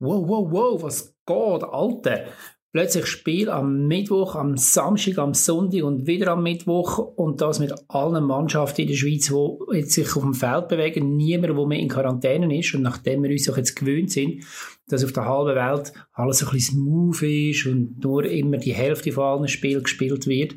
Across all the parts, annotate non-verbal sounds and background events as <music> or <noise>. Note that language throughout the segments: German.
wow, wow, wow, was geht, Alter? Plötzlich Spiel am Mittwoch, am Samstag, am Sonntag und wieder am Mittwoch und das mit allen Mannschaften in der Schweiz, die sich auf dem Feld bewegen. Niemand, der mehr in Quarantäne ist und nachdem wir uns auch jetzt gewöhnt sind, dass auf der halben Welt alles ein bisschen smooth ist und nur immer die Hälfte von allen Spielen gespielt wird,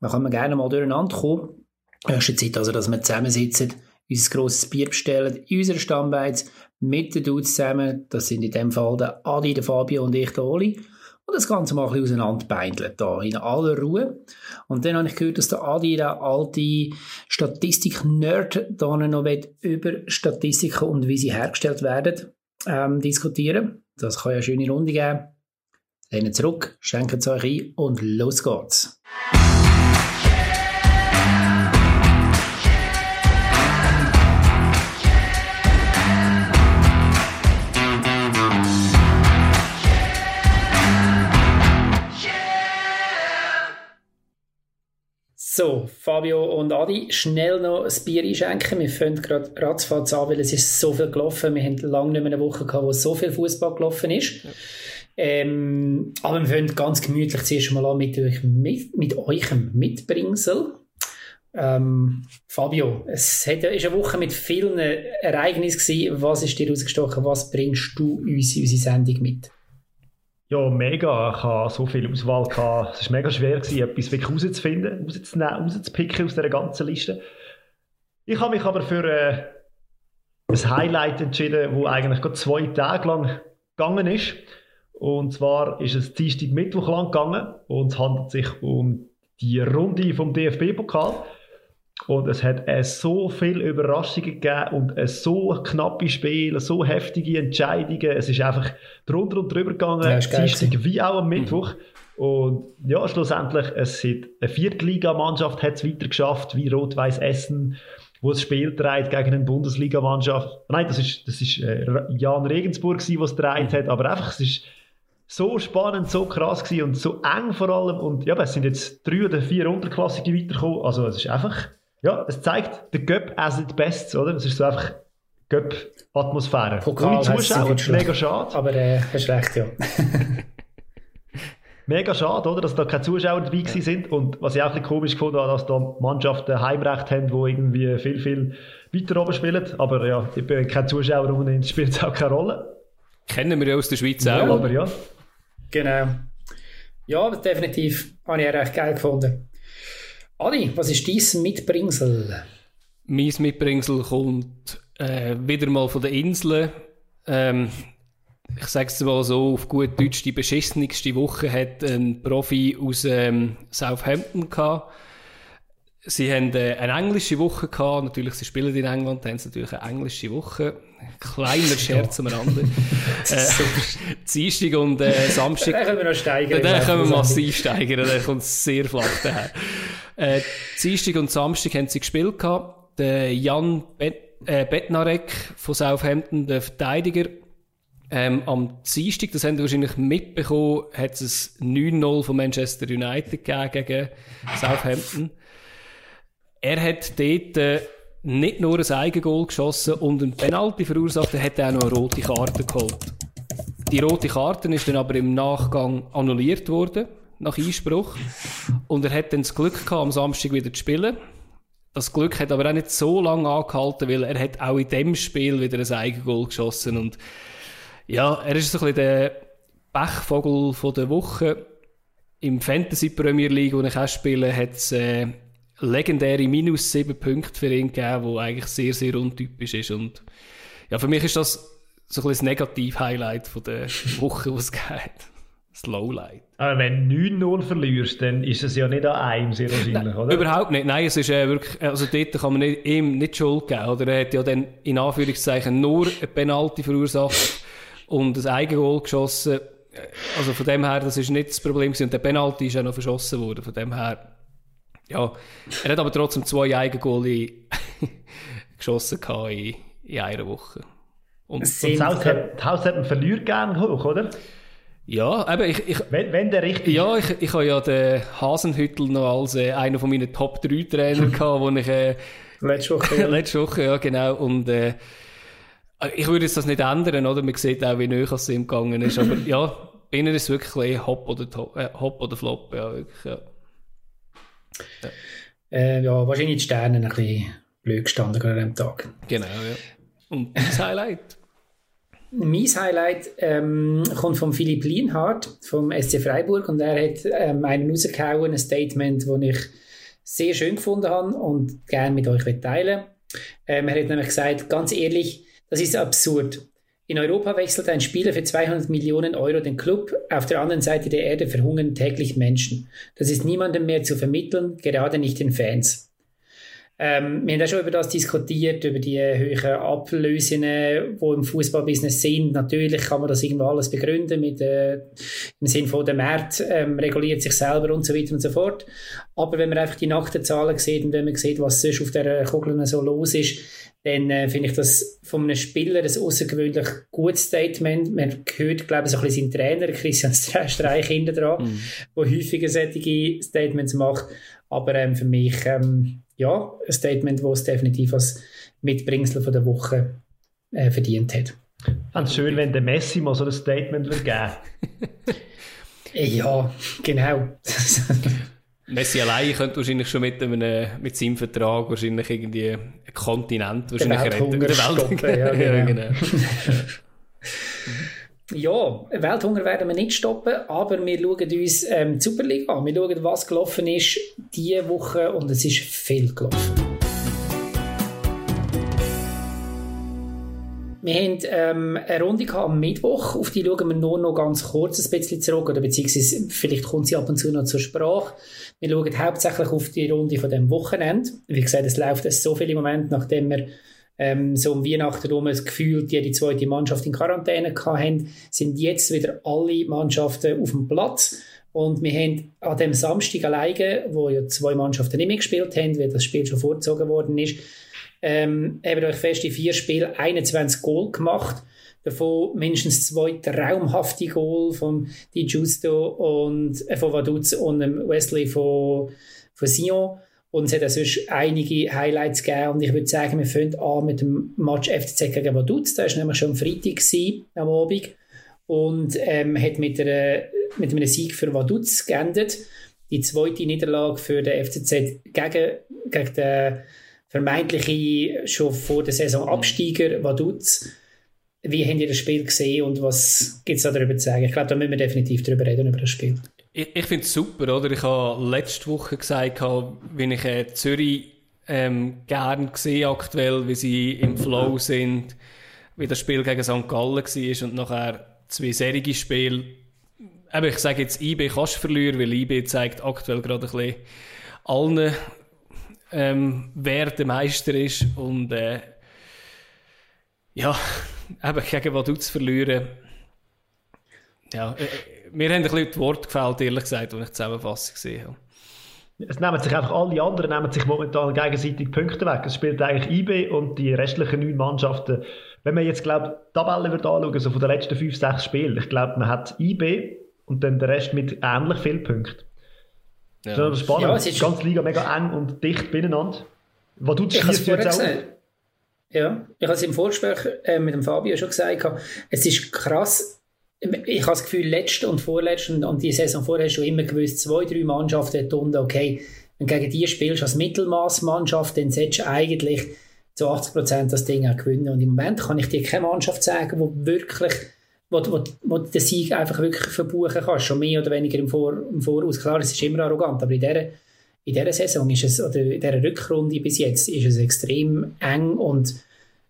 dann kann man gerne mal durcheinander kommen. Erste Zeit also, dass wir zusammensitzen, unser grosses Bier bestellen, in unserer Stammbeiz, mit den Dudes zusammen. Das sind in dem Fall der Adi, der Fabio und ich, der Oli und das Ganze mal ein bisschen auseinanderbeindelt, da in aller Ruhe. Und dann habe ich gehört, dass der Adi, der alte Statistik-Nerd, da noch über Statistiken und wie sie hergestellt werden, ähm, diskutieren. Das kann ja eine schöne Runde geben. Lehnen zurück, schenken es euch ein und los geht's. So, Fabio und Adi, schnell noch ein Bier einschenken. Wir fangen gerade ratzfatz an, weil es ist so viel gelaufen. Wir haben lange nicht mehr eine Woche gehabt, wo so viel Fußball gelaufen ist. Ja. Ähm, aber wir fangen ganz gemütlich zuerst mal an mit, euch, mit, mit eurem Mitbringsel. Ähm, Fabio, es hat, ist eine Woche mit vielen Ereignissen gewesen. Was ist dir rausgestochen? Was bringst du uns in unsere Sendung mit? Ja, mega. Ich hatte so viel Auswahl. Gehabt. Es war mega schwer, gewesen, etwas wirklich rauszufinden, rauszunehmen, rauszupicken aus dieser ganzen Liste. Ich habe mich aber für äh, ein Highlight entschieden, das eigentlich gerade zwei Tage lang gegangen ist. Und zwar ist es Dienstag, Mittwoch lang gegangen und es handelt sich um die Runde vom DFB-Pokal. Und es hat äh, so viele Überraschungen gegeben und äh, so knappe Spiele, so heftige Entscheidungen. Es ist einfach drunter und drüber gegangen, ja, Dienstag wie auch am Mittwoch. Mhm. Und ja, schlussendlich, es hat eine Viertligamannschaft hat es weiter geschafft, wie Rot-Weiß Essen, wo es Spiel trägt gegen eine Bundesligamannschaft. Nein, das ist, das ist äh, Jan Regensburg, der es trägt hat, aber einfach, es ist so spannend, so krass gewesen und so eng vor allem. Und ja, es sind jetzt drei oder vier Unterklassige weitergekommen. Also es ist einfach ja, es zeigt den Göpp as it best, oder? Es ist so einfach Göpp-Atmosphäre. Ohne Zuschauer, mega schade. Aber äh, hast recht, ja. <laughs> mega schade, oder? Dass da keine Zuschauer dabei ja. sind. Und was ich auch ein bisschen komisch gefunden habe, dass da Mannschaften Heimrecht haben, die irgendwie viel, viel weiter oben spielen. Aber ja, ich bin kein Zuschauer und spielt es auch keine Rolle. Kennen wir ja aus der Schweiz ja, auch. Aber ja. Genau. Ja, definitiv. Habe ich auch recht geil gefunden. Adi, was ist dein Mitbringsel? Mein Mitbringsel kommt äh, wieder mal von den Inseln. Ähm, ich sage es mal so, auf gut Deutsch, die beschissenigste Woche hat ein Profi aus ähm, Southampton gehabt. Sie haben äh, eine englische Woche gehabt. Natürlich, sie spielen in England, haben sie natürlich eine englische Woche. Kleiner Scherz am Rande. <laughs> äh, Dienstag und äh, Samstag. Den können wir noch steigern. Den können wir massiv steigern. Der kommt sehr flach daher. Äh, Dienstag und Samstag haben sie gespielt gehabt. Der Jan Bet äh, Betnarek von Southampton, der Verteidiger. Ähm, am Dienstag, das haben Sie wahrscheinlich mitbekommen, hat es ein 9-0 von Manchester United gegeben gegen Southampton. Er hat dort äh, nicht nur ein Eigengoal geschossen und ein Penalty verursacht, er hat auch noch eine rote Karte geholt. Die rote Karte ist dann aber im Nachgang annulliert worden nach Einspruch. Und er hat dann das Glück gehabt, am Samstag wieder zu spielen. Das Glück hat aber auch nicht so lange angehalten, weil er hat auch in dem Spiel wieder ein Eigengoal geschossen. Und ja, er ist so ein bisschen der Pechvogel von der Woche. Im Fantasy Premier League, wo ich auch spiele, hat es äh, legendäre minus sieben Punkte für ihn gegeben, wo eigentlich sehr, sehr untypisch ist. Und ja, für mich ist das so ein bisschen das Negativ-Highlight von der Woche, <laughs> was es geht. Das Lowlight. Aber wenn du 9-0 verlierst, dann ist es ja nicht an einem sehr wahrscheinlich, oder? Überhaupt nicht. Nein, es ist äh, wirklich, also dort kann man nicht, ihm nicht Schuld geben. Oder er hat ja dann in Anführungszeichen nur eine Penalty verursacht und ein Eigengoal geschossen. Also von dem her, das ist nicht das Problem gewesen. Und der Penalty ist ja noch verschossen worden. Von dem her, ja. Er hat aber trotzdem zwei Eigengoal <laughs> geschossen in, in einer Woche. Und, und Haus hat, Haus hat einen Verlierer gerne hoch, oder? Ja, eben, ich, ich, wenn, wenn der richtig Ja, ich, ich habe ja den Hasenhüttel noch als äh, einer von meinen Top 3 Trainer <laughs> gehabt, wo ich, äh, Letzte Woche, ja. Letzte Woche, ja, genau, und, äh, Ich würde jetzt das nicht ändern, oder? Man sieht auch, wie näher es ihm gegangen ist. Aber <laughs> ja, bei ihnen ist es wirklich Hop oder, äh, Hop oder Flop. Ja, wirklich, ja. Ja. Äh, ja, wahrscheinlich die Sterne ein bisschen blöd gestanden an dem Tag. Genau, ja. Und das Highlight? Mein Highlight ähm, kommt von Philipp Lienhardt vom SC Freiburg und er hat ähm, einen rausgehauen, ein Statement, das ich sehr schön gefunden habe und gerne mit euch teilen ähm, Er hat nämlich gesagt, ganz ehrlich, das ist absurd. In Europa wechselt ein Spieler für 200 Millionen Euro den Club, auf der anderen Seite der Erde verhungern täglich Menschen. Das ist niemandem mehr zu vermitteln, gerade nicht den Fans. Ähm, wir haben auch schon über das diskutiert, über die hohen Ablösen, die im Fußballbusiness sind. Natürlich kann man das irgendwo alles begründen mit äh, im Sinne von der Markt ähm, reguliert sich selber und so weiter und so fort. Aber wenn man einfach die nackten Zahlen sieht und wenn man sieht, was sonst auf der Kugel so los ist, dann äh, finde ich das von einem Spieler ein außergewöhnlich gutes Statement. Man hört, glaube ich, so ein bisschen seinen Trainer, Christian Streich, hinter dran, mhm. der häufiger solche Statements macht. Aber ähm, für mich ähm, ja, ein Statement, das es definitiv als Mitbringsel von der Woche äh, verdient hat. Es schön, wenn der Messi mal so ein Statement würde geben Ja, genau. <laughs> Messi allein könnte wahrscheinlich schon mit, einem, mit seinem Vertrag wahrscheinlich irgendwie einen Kontinent wahrscheinlich retten. Der Welthunger, <laughs> ja, genau. ja, genau. <laughs> Ja, Welthunger werden wir nicht stoppen, aber wir schauen uns ähm, die Superliga an. Wir schauen, was gelaufen ist diese Woche und es ist viel gelaufen. Wir haben ähm, eine Runde am Mittwoch, auf die schauen wir nur noch ganz kurz ein bisschen zurück, oder beziehungsweise vielleicht kommt sie ab und zu noch zur Sprache. Wir schauen hauptsächlich auf die Runde von dem Wochenende. Wie gesagt, es läuft so viele Momente, nachdem wir ähm, so um Weihnachten herum das Gefühl, die die zweite Mannschaft in Quarantäne hatten, sind jetzt wieder alle Mannschaften auf dem Platz. Und wir haben an dem Samstag alleine, wo ja zwei Mannschaften nicht mehr gespielt haben, weil das Spiel schon vorgezogen worden ist, ähm, haben euch fest in vier Spielen 21 Goal gemacht. Davon mindestens zwei traumhafte Goal von Di Giusto und äh, von Vaduz und Wesley von, von Sion. Und es hat auch sonst einige Highlights gegeben. Und ich würde sagen, wir fangen an mit dem Match FCZ gegen Vaduz. Der war nämlich schon am Freitag gewesen, am Abend. Und ähm, hat mit, einer, mit einem Sieg für Vaduz geendet. Die zweite Niederlage für den FCZ gegen, gegen den vermeintlichen, schon vor der Saison Absteiger Vaduz. Wie habt ihr das Spiel gesehen und was gibt es da darüber zu sagen? Ich glaube, da müssen wir definitiv darüber reden, über das Spiel. Ich, ich finde es super, oder? Ich habe letzte Woche gesagt, wie ich äh, Zürich ähm, gern gesehen aktuell, wie sie im Flow sind, wie das Spiel gegen St. Gallen war und nachher zwei serige Spiele. Aber ich sage jetzt, IB kannst du verlieren, weil IB zeigt aktuell gerade ein bisschen allen, ähm, wer der Meister ist und äh, ja, <laughs> eben gegen Vaduz verlieren. Ja, äh, mir haben ein bisschen die Worte gefällt, ehrlich gesagt, als ich die Zusammenfassung gesehen habe. Es nehmen sich einfach alle anderen nehmen sich momentan gegenseitig Punkte weg. Es spielt eigentlich IB und die restlichen neun Mannschaften. Wenn man jetzt glaubt, die Tabelle wird anschauen, so von den letzten fünf, sechs Spielen, ich glaube, man hat IB und dann der Rest mit ähnlich vielen Punkten. Ja. Das ist spannend. Ja, ist die ganze Liga mega eng und dicht beieinander. Was du jetzt auch? Ja, ich habe es im Vorgespräch äh, mit dem Fabio schon gesagt. Es ist krass, ich habe das Gefühl, letzte und vorletzte und, die Saison vorher schon immer gewusst, zwei, drei Mannschaften unten, okay, wenn du gegen die spielst als Mittelmaßmannschaft, dann solltest du eigentlich zu 80% das Ding auch gewinnen. Und im Moment kann ich dir keine Mannschaft sagen, wo wirklich, wo, wo, wo den Sieg einfach wirklich verbuchen kannst, schon mehr oder weniger im, Vor, im Voraus. Klar, es ist immer arrogant, aber in dieser, in dieser Saison ist es, oder in dieser Rückrunde bis jetzt, ist es extrem eng und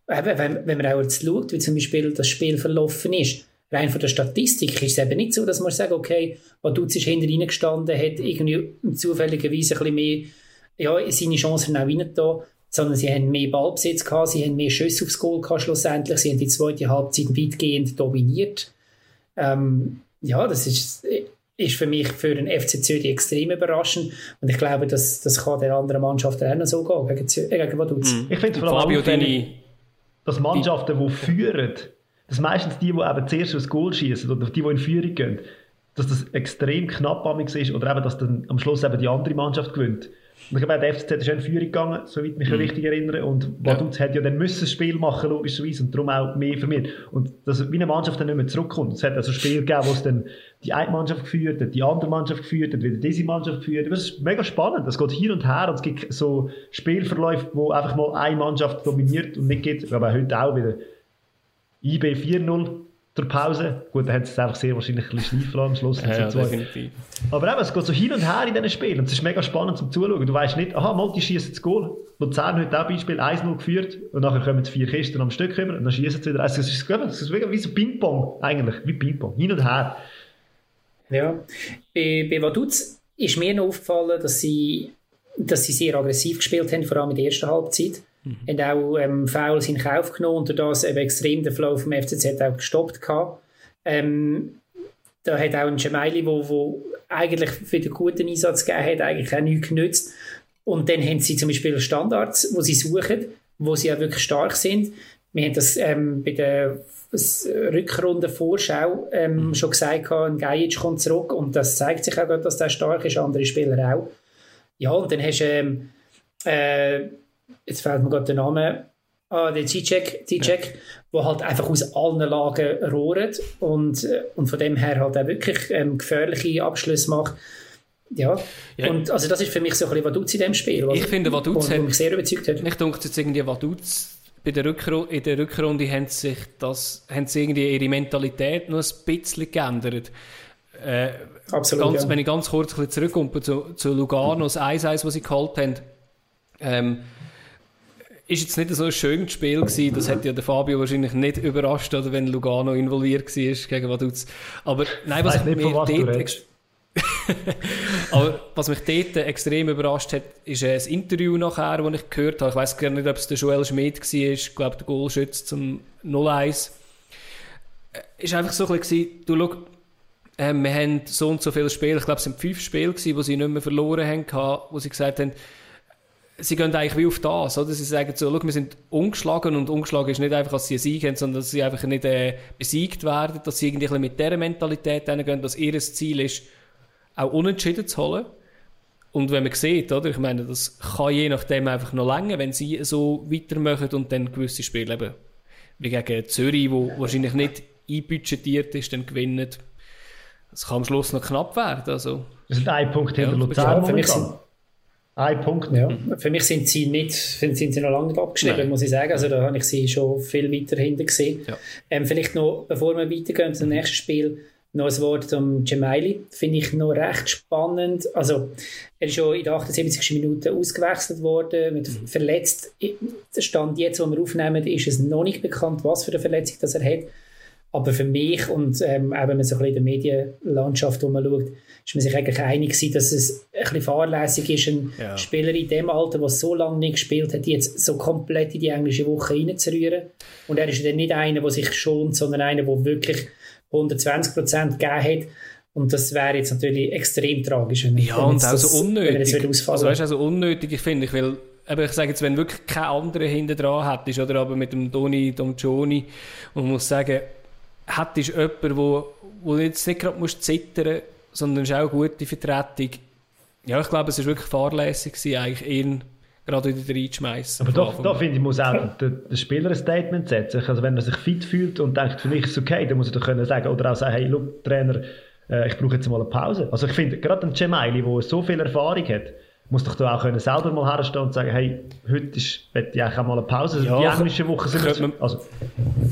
wenn, wenn man auch jetzt schaut, wie zum Beispiel das Spiel verlaufen ist, rein von der Statistik ist es eben nicht so, dass man sagt, okay, Vaduz ist hinter reingestanden, hat irgendwie zufälligerweise ein bisschen mehr ja, seine Chancen auch reingetan, sondern sie haben mehr Ballbesitz gehabt, sie haben mehr Schüsse aufs Goal gehabt schlussendlich, sie haben die zweite Halbzeit weitgehend dominiert. Ähm, ja, das ist, ist für mich für den FC Zürich extrem überraschend und ich glaube, das, das kann der anderen Mannschaft auch noch so gehen, gegen, gegen Vaduz. Mhm. Ich finde es vor allem dass Mannschaften, die führen, dass meistens die, die eben zuerst aufs Goal schießen oder die, die in Führung gehen, dass das extrem knapp ist oder eben, dass dann am Schluss eben die andere Mannschaft gewinnt. Und ich glaube, der FCZ ist schon in Führung gegangen, soweit ich mich mhm. richtig erinnere. Und Vaduz ja. hat ja dann müssen das Spiel machen, logischerweise, und darum auch mehr für mich. Und dass wie eine Mannschaft dann nicht mehr zurückkommt. Es hat also Spiele gegeben, wo es dann die eine Mannschaft geführt hat, die andere Mannschaft geführt hat, wieder diese Mannschaft geführt hat. Das ist mega spannend. Das geht hin und her und es gibt so Spielverläufe, wo einfach mal eine Mannschaft dominiert und nicht geht. Aber heute auch wieder IB 4-0 der Pause. Gut, dann haben sie es einfach sehr wahrscheinlich ein bisschen schleifen am Schluss. Ja, ja definitiv. Aber eben, es geht so hin und her in diesen Spielen. Und es ist mega spannend zum Zuschauen. Du weißt nicht, aha, mal, die schießen das Goal. Luzern heute auch Beispiel 1-0 geführt und nachher kommen vier Kisten am Stück rüber und dann schießen sie wieder. Also, es ist, es ist wie so Ping-Pong eigentlich, wie Ping-Pong. Hin und her. Ja, bei, bei Vaduz ist mir noch aufgefallen, dass sie, dass sie sehr aggressiv gespielt haben, vor allem in der ersten Halbzeit. Mhm. Haben auch ähm, Fouls in Kauf genommen und dadurch eben extrem den Flow vom FCZ auch gestoppt gehabt. Ähm, da hat auch ein Gemeili, wo, wo eigentlich für den guten Einsatz gegeben hat, eigentlich auch nichts genützt. Und dann haben sie zum Beispiel Standards, wo sie suchen, wo sie auch wirklich stark sind. Wir haben das ähm, bei der Rückrunde-Vorschau ähm, mhm. schon gesagt, ein Gajic kommt zurück und das zeigt sich auch, dass der stark ist, andere Spieler auch. Ja, und dann hast du ähm, äh, jetzt fällt mir gerade der Name, ah, der Zizek, Zizek ja. wo halt einfach aus allen Lagen rohrt und, äh, und von dem her halt auch wirklich ähm, gefährliche Abschlüsse macht. Ja. ja. und also das ist für mich so ein bisschen Vaduz in dem Spiel. Ich finde, Vaduz hat, mich sehr überzeugt hat. Ich denke jetzt irgendwie Vaduz bei der Rückru in der Rückrunde haben sich das, haben sie irgendwie ihre Mentalität noch ein bisschen geändert. Äh, Absolut, ganz, ja. Wenn ich ganz kurz zurückkomme zu, zu Lugano, das 1-1, das sie geholt haben, ähm, ist jetzt nicht so ein schönes Spiel gewesen. Das hätte ja der Fabio wahrscheinlich nicht überrascht, oder wenn Lugano involviert war gegen Vaduz. Aber nein, was mich dort... <laughs> Aber was mich dort extrem überrascht hat, ist ein Interview nachher, das ich gehört habe. Ich weiß gar nicht, ob es der Joel Schmidt war, ich glaube der Goalschütze zum 0-1. Es war einfach so ein bisschen, du schau, äh, wir haben so und so viele Spiele, ich glaube es sind fünf Spiele gewesen, wo sie nicht mehr verloren haben, wo sie gesagt haben, sie gehen eigentlich wie auf das, oder? Sie sagen so, wir sind ungeschlagen und ungeschlagen ist nicht einfach, dass sie einen Sieg haben, sondern dass sie einfach nicht äh, besiegt werden, dass sie irgendwie mit dieser Mentalität gehen, dass ihr Ziel ist, auch unentschieden zu holen. Und wenn man sieht, oder? Ich meine, das kann je nachdem einfach noch länger, wenn sie so weitermachen und dann gewisse Spiele eben, wie gegen Zürich, wo wahrscheinlich nicht einbudgetiert ist, dann gewinnen. Das kann am Schluss noch knapp werden, also. Das ist ein Punkt hinter ja, Luzern. Für mich sind, ein Punkt. Ja. Für mich sind sie nicht, sind sie noch lange nicht abgeschrieben, Nein. muss ich sagen. Also da habe ich sie schon viel weiter hinten gesehen. Ja. Ähm, vielleicht noch, bevor wir weitergehen zum nächsten Spiel, noch ein Wort zum Gemaili. Finde ich noch recht spannend. Also, er ist schon in der 78. Minute ausgewechselt worden, mit mhm. verletzt. Der Stand jetzt, wo wir aufnehmen, ist es noch nicht bekannt, was für eine Verletzung das er hat. Aber für mich und ähm, auch wenn man so ein bisschen in der Medienlandschaft schaut, ist man sich eigentlich einig gewesen, dass es ein bisschen fahrlässig ist, ein ja. Spieler in dem Alter, der so lange nicht gespielt hat, jetzt so komplett in die englische Woche reinzurühren. Und er ist dann nicht einer, der sich schont, sondern einer, der wirklich 120 Prozent gegeben hat. Und das wäre jetzt natürlich extrem tragisch. Wenn ja, und auch so unnötig. Also, weißt, also unnötig, ich finde, ich will aber ich sage jetzt, wenn wirklich kein anderer hinter dran hättest, oder aber mit dem Toni Domgioni, und man muss sagen, hättest du jemanden, wo, wo jetzt nicht gerade musst zittern sondern es ist auch eine gute Vertretung. Ja, ich glaube, es war wirklich fahrlässig, gewesen, eigentlich ihn gerade wieder reinzuschmeißen. Aber doch, da finde ich, muss auch der, der Spieler ein Statement setzen. Also wenn er sich fit fühlt und denkt, für mich ist es okay, dann muss er doch können sagen, oder auch sagen, hey, look, Trainer, äh, ich brauche jetzt mal eine Pause. Also ich finde, gerade ein Cemaili, der so viel Erfahrung hat, muss doch da auch können selber mal herstehen und sagen, hey, heute ist, ich eigentlich auch mal eine Pause. Also ja, die englische Woche sind könnte man, also.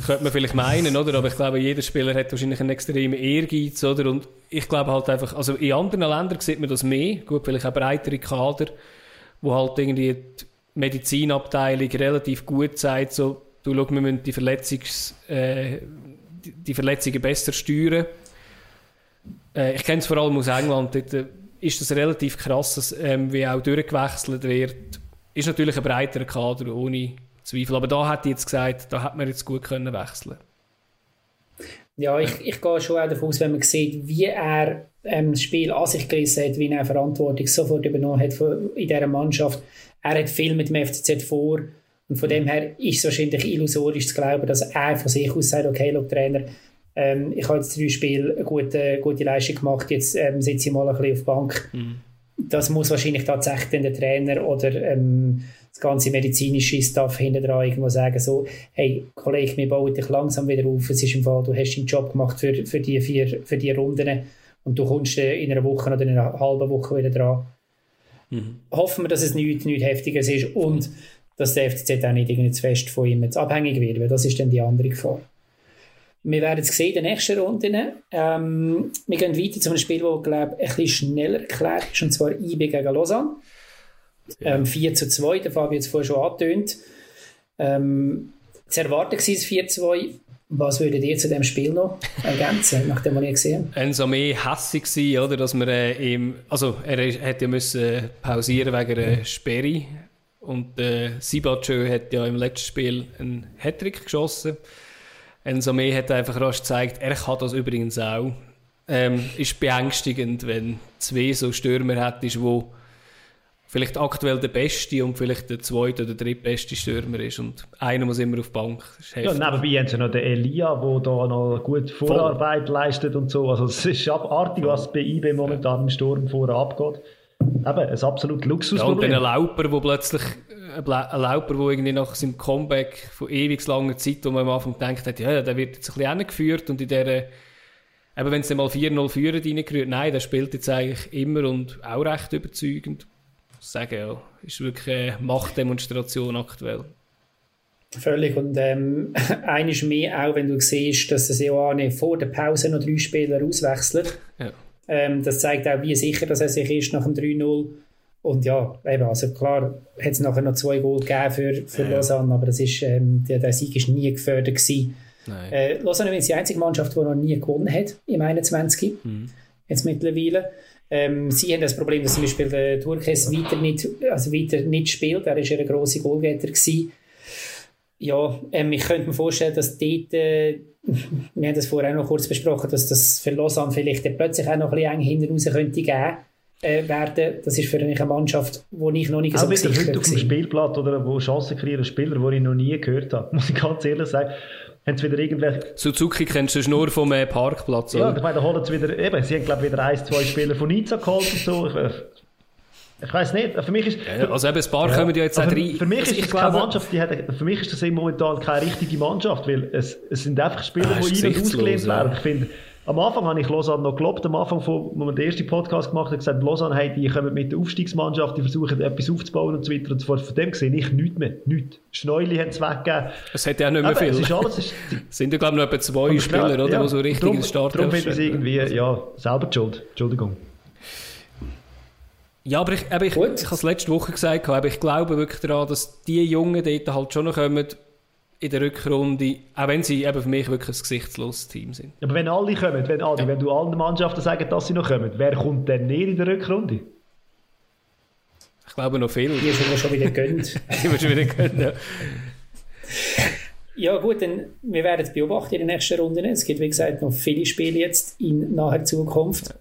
könnte man vielleicht meinen, oder? Aber ich glaube, jeder Spieler hat wahrscheinlich einen extremen Ehrgeiz, oder? Und ich glaube halt einfach, also in anderen Ländern sieht man das mehr, gut, vielleicht auch breitere Kader, wo halt irgendwie die Medizinabteilung relativ gut sagt, so, du schau, wir müssen die, Verletzungs, äh, die Verletzungen besser steuern. Äh, ich kenne es vor allem aus England, dort, äh, ist das relativ krass, dass, ähm, wie auch durchgewechselt wird. Ist natürlich ein breiterer Kader, ohne Zweifel. Aber da hat jetzt gesagt, da hat man jetzt gut können wechseln Ja, ich, ich gehe schon auch davon aus, wenn man sieht, wie er ähm, das Spiel an sich gerissen hat, wie er Verantwortung sofort übernommen hat in dieser Mannschaft. Er hat viel mit dem FCZ vor. Und von dem her ist es wahrscheinlich illusorisch zu glauben, dass er von sich aus sagt, okay, look, Trainer, ähm, ich habe jetzt drei Spiele eine gute, gute Leistung gemacht, jetzt ähm, sitze ich mal ein bisschen auf der Bank. Mhm. das muss wahrscheinlich tatsächlich der Trainer oder ähm, das ganze medizinische Staff hinter dran irgendwo sagen, so, hey, Kollege, wir bauen dich langsam wieder auf, es ist im Fall, du hast deinen Job gemacht für, für die vier, für die Runden und du kommst in einer Woche oder in einer halben Woche wieder dran. Mhm. Hoffen wir, dass es nichts, nichts Heftiges ist und dass der FCZ auch nicht irgendwie zu fest von ihm jetzt abhängig wird, weil das ist dann die andere Gefahr. Wir werden es sehen in den nächsten Runden. Ähm, wir gehen weiter zu einem Spiel, das, glaube ich, ein bisschen schneller erklärt ist, und zwar IB gegen Lausanne. Ähm, 4 zu 2, der Fabio jetzt vorher schon angetönt. Ähm, zu erwarten war es 4 zu 2. Was würdet ihr zu dem Spiel noch ergänzen, nachdem wir ihn gesehen haben? Enzo mehr hässig gewesen, oder, dass wir äh, ihm, also er hätte ja müssen pausieren wegen einer Sperre und äh, Sibachö hat ja im letzten Spiel einen Hattrick geschossen. May hat einfach rasch gezeigt, er kann das übrigens auch. Ähm, ist beängstigend, wenn zwei so Stürmer hättest, wo vielleicht aktuell der beste und vielleicht der zweite oder drittbeste Stürmer ist und einer muss immer auf die Bank. Ja, nebenbei haben sie noch den Elia, der da noch gut Vorarbeit Voll. leistet und so. Also es ist abartig, was bei IB momentan im Sturm vorher abgeht. Eben, ein absolut Luxusproblem. Ja, und dann ein Lauper, wo plötzlich ein Lauper, der irgendwie nach seinem Comeback von ewig langer Zeit, wo man am Anfang gedacht hat, ja, der wird jetzt ein bisschen geführt und in der, eben wenn sie mal 4-0 führen reingerührt, nein, der spielt jetzt eigentlich immer und auch recht überzeugend. Ich sagen, ja, ist wirklich eine Machtdemonstration aktuell. Völlig. Und ähm, <laughs> eines mehr auch, wenn du siehst, dass der Seoane vor der Pause noch drei Spieler auswechselt. Ja. Ähm, das zeigt auch, wie sicher dass er sich ist nach dem 3-0. Und ja, eben, also klar, hat es nachher noch zwei Goal gegeben für, für ja. Lausanne, aber das ist, ähm, der, der Sieg ist nie gefördert gewesen. Äh, Lausanne ist die einzige Mannschaft, die noch nie gewonnen hat im 21. Mhm. Jetzt mittlerweile. Ähm, sie haben das Problem, dass zum Beispiel der Turkes weiter nicht, also weiter nicht spielt. Er war ja ein grosser Goalgetter. Gewesen. Ja, ähm, ich könnte mir vorstellen, dass dort, äh, wir haben das vorher auch noch kurz besprochen, dass das für Lausanne vielleicht plötzlich auch noch ein bisschen eng hinten raus könnte geben äh, werden. Das ist für mich eine Mannschaft, die ich noch nicht so gesichert habe. auf dem Spielblatt oder wo Chancen kreieren Spieler, die ich noch nie gehört habe, <laughs> muss ich ganz ehrlich sagen. Haben sie wieder irgendwelche... Suzuki kennst du nur vom äh, Parkplatz, oder? Ja, ich meine, da holen sie wieder, eben, sie haben glaube ich wieder ein, zwei Spieler von Nizza geholt und so. Ich, äh, ich weiß nicht, für mich ist... Ja, also eben, ein paar ja, kommen ja jetzt auch rein. Für mich also ist das keine Mannschaft, die hat, für mich ist das momentan keine richtige Mannschaft, weil es, es sind einfach Spieler, ah, die ein- und ausgelehnt werden. Ich finde, am Anfang habe ich Lausanne noch geglaubt, am Anfang, von, wo wir den ersten Podcast gemacht haben, gesagt, Lausanne, hey, die kommen mit der Aufstiegsmannschaft, die versuchen etwas aufzubauen und so weiter und so fort. Von dem sehe ich nichts mehr, nichts. Schneuli haben es weggegeben. Es hat ja auch nicht mehr Aber viel. Es ist alles, es <laughs> sind ja, glaube ich, noch etwa zwei Spieler, oder, ja, die so richtig ins Start Darum finde ich irgendwie, ja, selber die Schuld. Entschuldigung. Ja, aber ich, ich, ich, ich habe es letzte Woche gesagt, aber ich glaube wirklich daran, dass die Jungen dort halt schon noch kommen, in der Rückrunde, auch wenn sie eben für mich wirklich ein gesichtsloses Team sind. Aber wenn alle kommen, wenn, alle, ja. wenn du allen Mannschaften sagst, dass sie noch kommen, wer kommt denn näher in der Rückrunde? Ich glaube noch viel. Die sind wir schon wieder gönnt. <laughs> Die wir schon wieder gönnt, ja. Ja gut, dann, wir werden es beobachten in den nächsten Runden. Es gibt, wie gesagt, noch viele Spiele jetzt in naher Zukunft.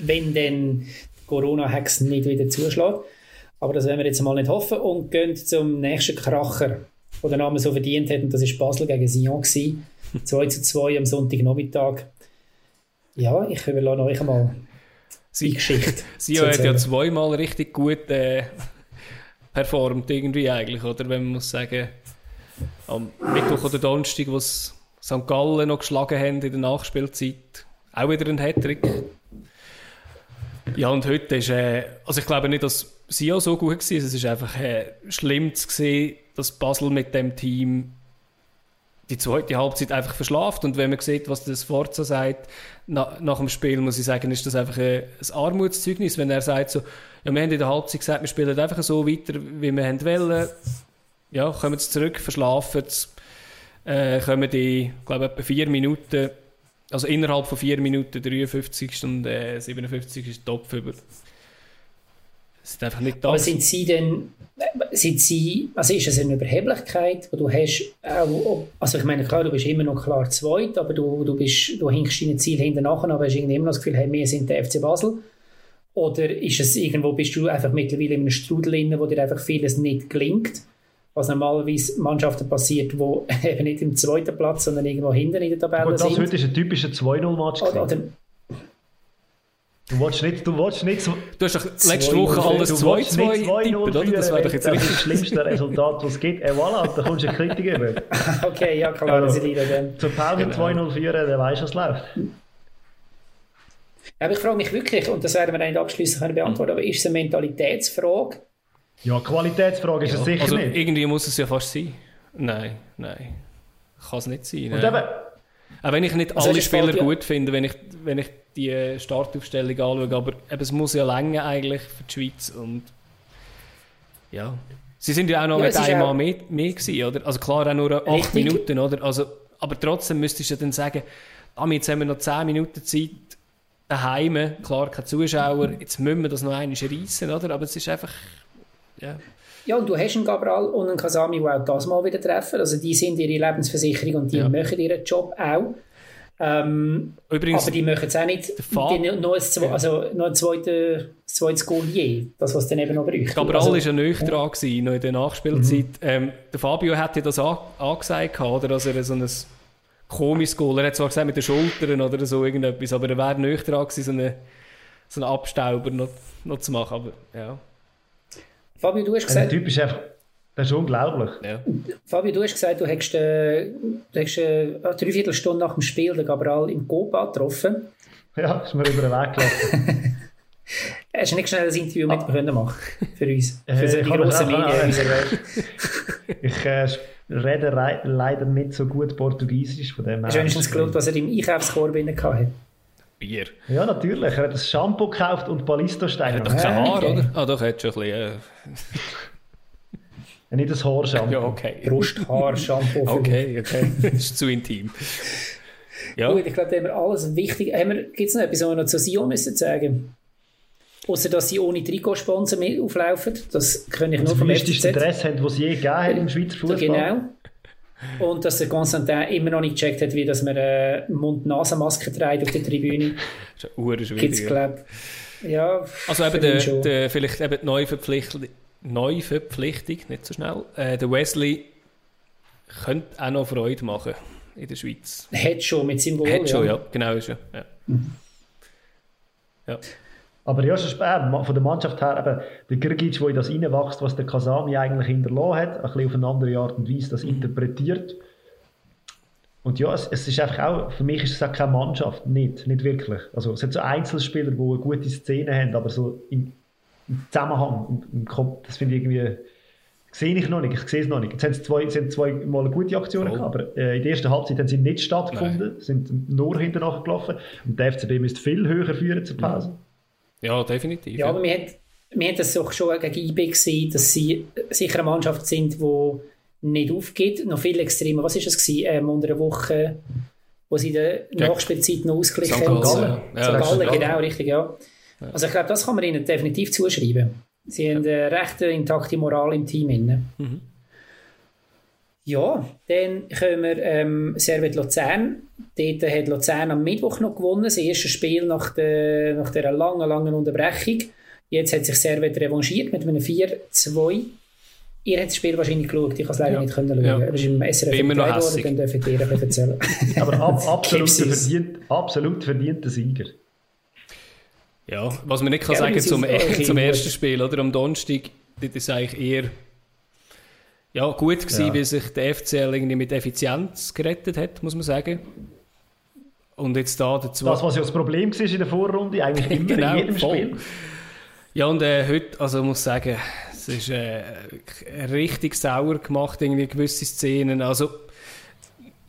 Wenn dann Corona-Hex nicht wieder zuschlägt. Aber das werden wir jetzt mal nicht hoffen und gehen zum nächsten Kracher der den Namen so verdient hat. Und das war Basel gegen Sion. 2 <laughs> zu 2 am Sonntagnachmittag. Ja, ich überlasse euch einmal die Geschichte. <laughs> Sion hat ja zweimal richtig gut äh, performt, irgendwie eigentlich, oder? Wenn man muss sagen, am Mittwoch oder Donnerstag, wo St. Gallen noch geschlagen haben in der Nachspielzeit, auch wieder ein Hattrick. Ja, und heute ist, äh, also ich glaube nicht, dass Sion so gut war, es ist einfach äh, schlimm zu sehen, dass Basel mit dem Team die zweite Halbzeit einfach verschlaft. Und wenn man sieht, was das Forza sagt, na, nach dem Spiel, muss ich sagen, ist das einfach ein, ein Armutszeugnis, wenn er sagt so, ja, wir haben in der Halbzeit gesagt, wir spielen einfach so weiter, wie wir haben wollen. Ja, kommen jetzt zurück, verschlafen jetzt, äh, kommen die, glaube etwa vier Minuten, also innerhalb von vier Minuten, 53 und äh, 57 ist Topf über. Sind einfach nicht da. Aber sind Sie denn, sind Sie, also ist es eine Überheblichkeit, wo du hast, auch, also ich meine, klar, du bist immer noch klar zweit, aber du, du, bist, du hinkst deine Ziel hinten nachher, aber hast irgendwie immer noch das Gefühl, hey, wir sind der FC Basel. Oder ist es irgendwo, bist du einfach mittlerweile in einem Strudel drin, wo dir einfach vieles nicht gelingt? Was normalerweise Mannschaften passiert, wo <laughs> eben nicht im zweiten Platz, sondern irgendwo hinten in der Tabelle Gut, das sind. heute ist ein typischer 2-0-Match. Oder, oder, Du willst nicht, du willst nicht. Du hast doch letzte Woche alles 2-2 tippen, oder? Das wäre doch jetzt richtig. Das schlimmste Resultat, was es gibt. Äh, voilà, da kommst du eine Kritik über. <laughs> okay, ja klar, Also, das ist dann. Zur Pause Genau. 2-0 führen, dann weisst du, was läuft. Aber ich frage mich wirklich, und das werden wir dann nicht abschließend können beantworten, aber ist es eine Mentalitätsfrage? Ja, Qualitätsfrage ist es sicher also nicht. irgendwie muss es ja fast sein. Nein, nein. Kann es nicht sein. Und nein. eben, Auch wenn ich nicht Also alle Spieler ja- gut finde, wenn ich, wenn ich die Startaufstellung anschaue, aber eben, es muss ja länger eigentlich für die Schweiz und ja. Sie sind ja auch noch Ja, mit einem Mal mehr, mehr gewesen, oder? Also klar auch nur acht Richtig. Minuten, oder? Also, aber trotzdem müsstest du dann sagen, ah, jetzt haben wir noch 10 Minuten Zeit daheim, klar, keine Zuschauer, jetzt müssen wir das noch einmal reissen, oder? Aber es ist einfach, ja. Ja, und du hast einen Gabral und einen Kasami, die auch das mal wieder treffen. Also die sind ihre Lebensversicherung und die Ja. machen ihren Job auch. Ähm, Übrigens, aber die machen es auch nicht die, noch, ein, zwe- also noch ein zweites, zweites Goal je, das was dann eben noch bräuchte. Gabriel also, war ja nicht dran, gewesen, noch in der Nachspielzeit. Ähm, der Fabio hat ja das an, angesagt, oder, dass er so ein komisches Goal, er hat zwar gesagt mit den Schultern oder so irgendetwas, aber er wäre nicht dran gewesen, so einen, so einen Abstauber noch, noch zu machen. Aber ja, Fabio, du hast der gesagt, Typ ist einfach... Das ist unglaublich. ja. Fabio, du hast gesagt, du hättest, äh, du hättest äh, eine Dreiviertelstunde nach dem Spiel den Gabral im Copa getroffen. Ja, ist mir über den Weg gelaufen. <laughs> Hast du nicht schnell ein Interview mit ihm können machen für uns? <laughs> Für Äh, so ich die grossen Medien. <laughs> Ich äh, rede leider nicht so gut Portugiesisch, von dem Hast du wenigstens geschaut, was er im Einkaufskorb hatte? Bier. Ja, natürlich. Er hat ein Shampoo gekauft und Er Ballistosteine. hat doch kein Haar, okay. oder? Ah, doch, er hat schon ein bisschen. Ja, nicht ein Haarshampoo. Äh, ja, okay. Brusthaar, Shampoo. Okay, okay. das ist zu intim. Ja, Gut, ich glaube, da haben wir alles wichtig. Gibt es noch etwas, was wir noch zu Sion müssen sagen? Außer dass sie ohne Trikotsponsor mit auflaufen. Das kann ich nur Das vom wüsteste FCZ. Dress haben, das es je gegeben hat im Schweizer Fußball. Genau. Und dass der Constantin immer noch nicht gecheckt hat, wie dass man äh, Mund-Nasen-Maske trägt auf der Tribüne. das ist eine Gibt es, schwierig. ja. ja, Also eben der, schon. der, vielleicht eben die Neuverpflichtung, Neuverpflichtung, nicht so schnell, äh, der Wesley könnte auch noch Freude machen in der Schweiz. Hat schon mit seinem Goal. Hat schon, ja, genau ist ja. ja. ja. Aber ja, äh, von der Mannschaft her, eben, der Grgic, der in das reinwächst, was der Kasami eigentlich hinterlassen hat, ein bisschen auf eine andere Art und Weise das interpretiert. Und ja, es, es ist einfach auch, für mich ist es auch keine Mannschaft, nicht, nicht wirklich. Also es hat so Einzelspieler, die eine gute Szene haben, aber so im, im Zusammenhang, im, im das finde ich irgendwie, sehe ich noch nicht, ich sehe es noch nicht. Jetzt haben sie zwei, sie haben zwei Mal gute Aktionen Voll. gehabt, aber äh, in der ersten Halbzeit haben sie nicht stattgefunden, sind nur hinterher gelaufen und der FCB müsste viel höher führen zur Pause. ja definitiv. Ja, aber wir haben, wir haben das doch schon gegen IB gesehen, dass sie sicher eine Mannschaft sind, die nicht aufgeht. Noch viel extremer. Was war das gewesen? Ähm, unter einer Woche, wo sie in der Nachspielzeit noch ausgeglichen haben. Gallen, ja. Ja, Gallen, genau, richtig, ja. Also ich glaube, das kann man ihnen definitiv zuschreiben. Sie haben eine recht intakte Moral im Team. Inne. Mhm. Ja, dann kommen wir ähm, Servet Luzern. Dort hat Luzern am Mittwoch noch gewonnen, das erste Spiel nach, der, nach dieser langen, langen Unterbrechung. Jetzt hat sich Servet revanchiert mit einem 4-2. Ihr habt das Spiel wahrscheinlich geschaut, ich kann es leider Ja. nicht können schauen. Ja. Aber es ist im SRF immer noch worden, dann dürft ihr ein bisschen erzählen. <laughs> Aber ab, <laughs> absolut, verdient, absolut verdienter Sieger. Ja, was man nicht kann Ja, sagen zum, okay, zum ersten Spiel, oder? Am Donnerstag, das ist eigentlich eher ja, gut gewesen, Ja. wie sich der FCL irgendwie mit Effizienz gerettet hat, muss man sagen. Und jetzt da dazu. Das, was ja das Problem war in der Vorrunde, eigentlich <laughs> immer Genau, in jedem voll. Spiel. Ja, und äh, heute, also ich muss sagen, es ist äh, richtig sauer gemacht, irgendwie gewisse Szenen. Also,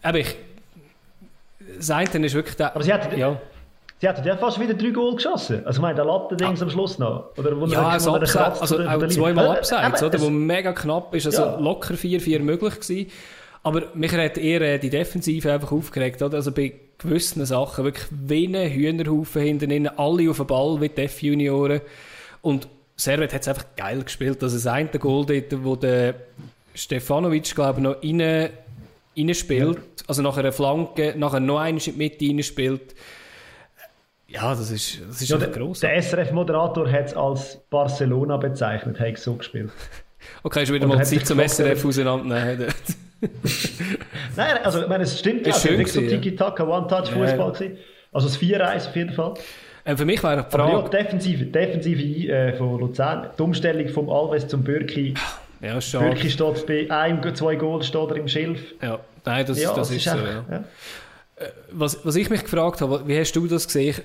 eben, ich, das eine ist wirklich der, Aber sie hat, ja, sie hat ja fast wieder drei Goal geschossen. Also ich meine, der Latte-Dings am Schluss noch. Oder wo ja, also abseits, also auch zweimal Äh, abseits, eben, oder, wo mega knapp ist, also Ja. locker 4-4 möglich gewesen. Aber mich hat eher äh, die Defensive einfach aufgeregt, oder? Also bei gewissen Sachen wirklich wie Hühnerhaufen hinten innen, alle auf den Ball wie die F-Junioren. Und Servet hat es einfach geil gespielt. Also das eine Goal dort, wo der Stefanovic, glaube ich, noch rein, rein spielt, also nach einer Flanke, nachher noch einen in die Mitte rein spielt. Ja, das ist, das ist Ja, der, gross. der SRF-Moderator hat es als Barcelona bezeichnet, hat so gespielt. Okay, ist wieder mal Zeit zum SRF auseinandernehmen. <laughs> Nein, also ich meine, es stimmt Ist ja, schön nicht so ja. Tiki-Taka, One-Touch-Fußball gewesen. Also das 4-1 auf jeden Fall. Ähm, für mich wäre die Aber ja, Frage... defensive, defensive äh, von Luzern. Die Umstellung vom Alves zum Bürki. Ja, schade. Bürki steht bei einem, zwei Goals steht er im Schilf. Ja, nein, das, Ja, das ist so, einfach- ja. ja. Was, was ich mich gefragt habe, wie hast du das gesehen?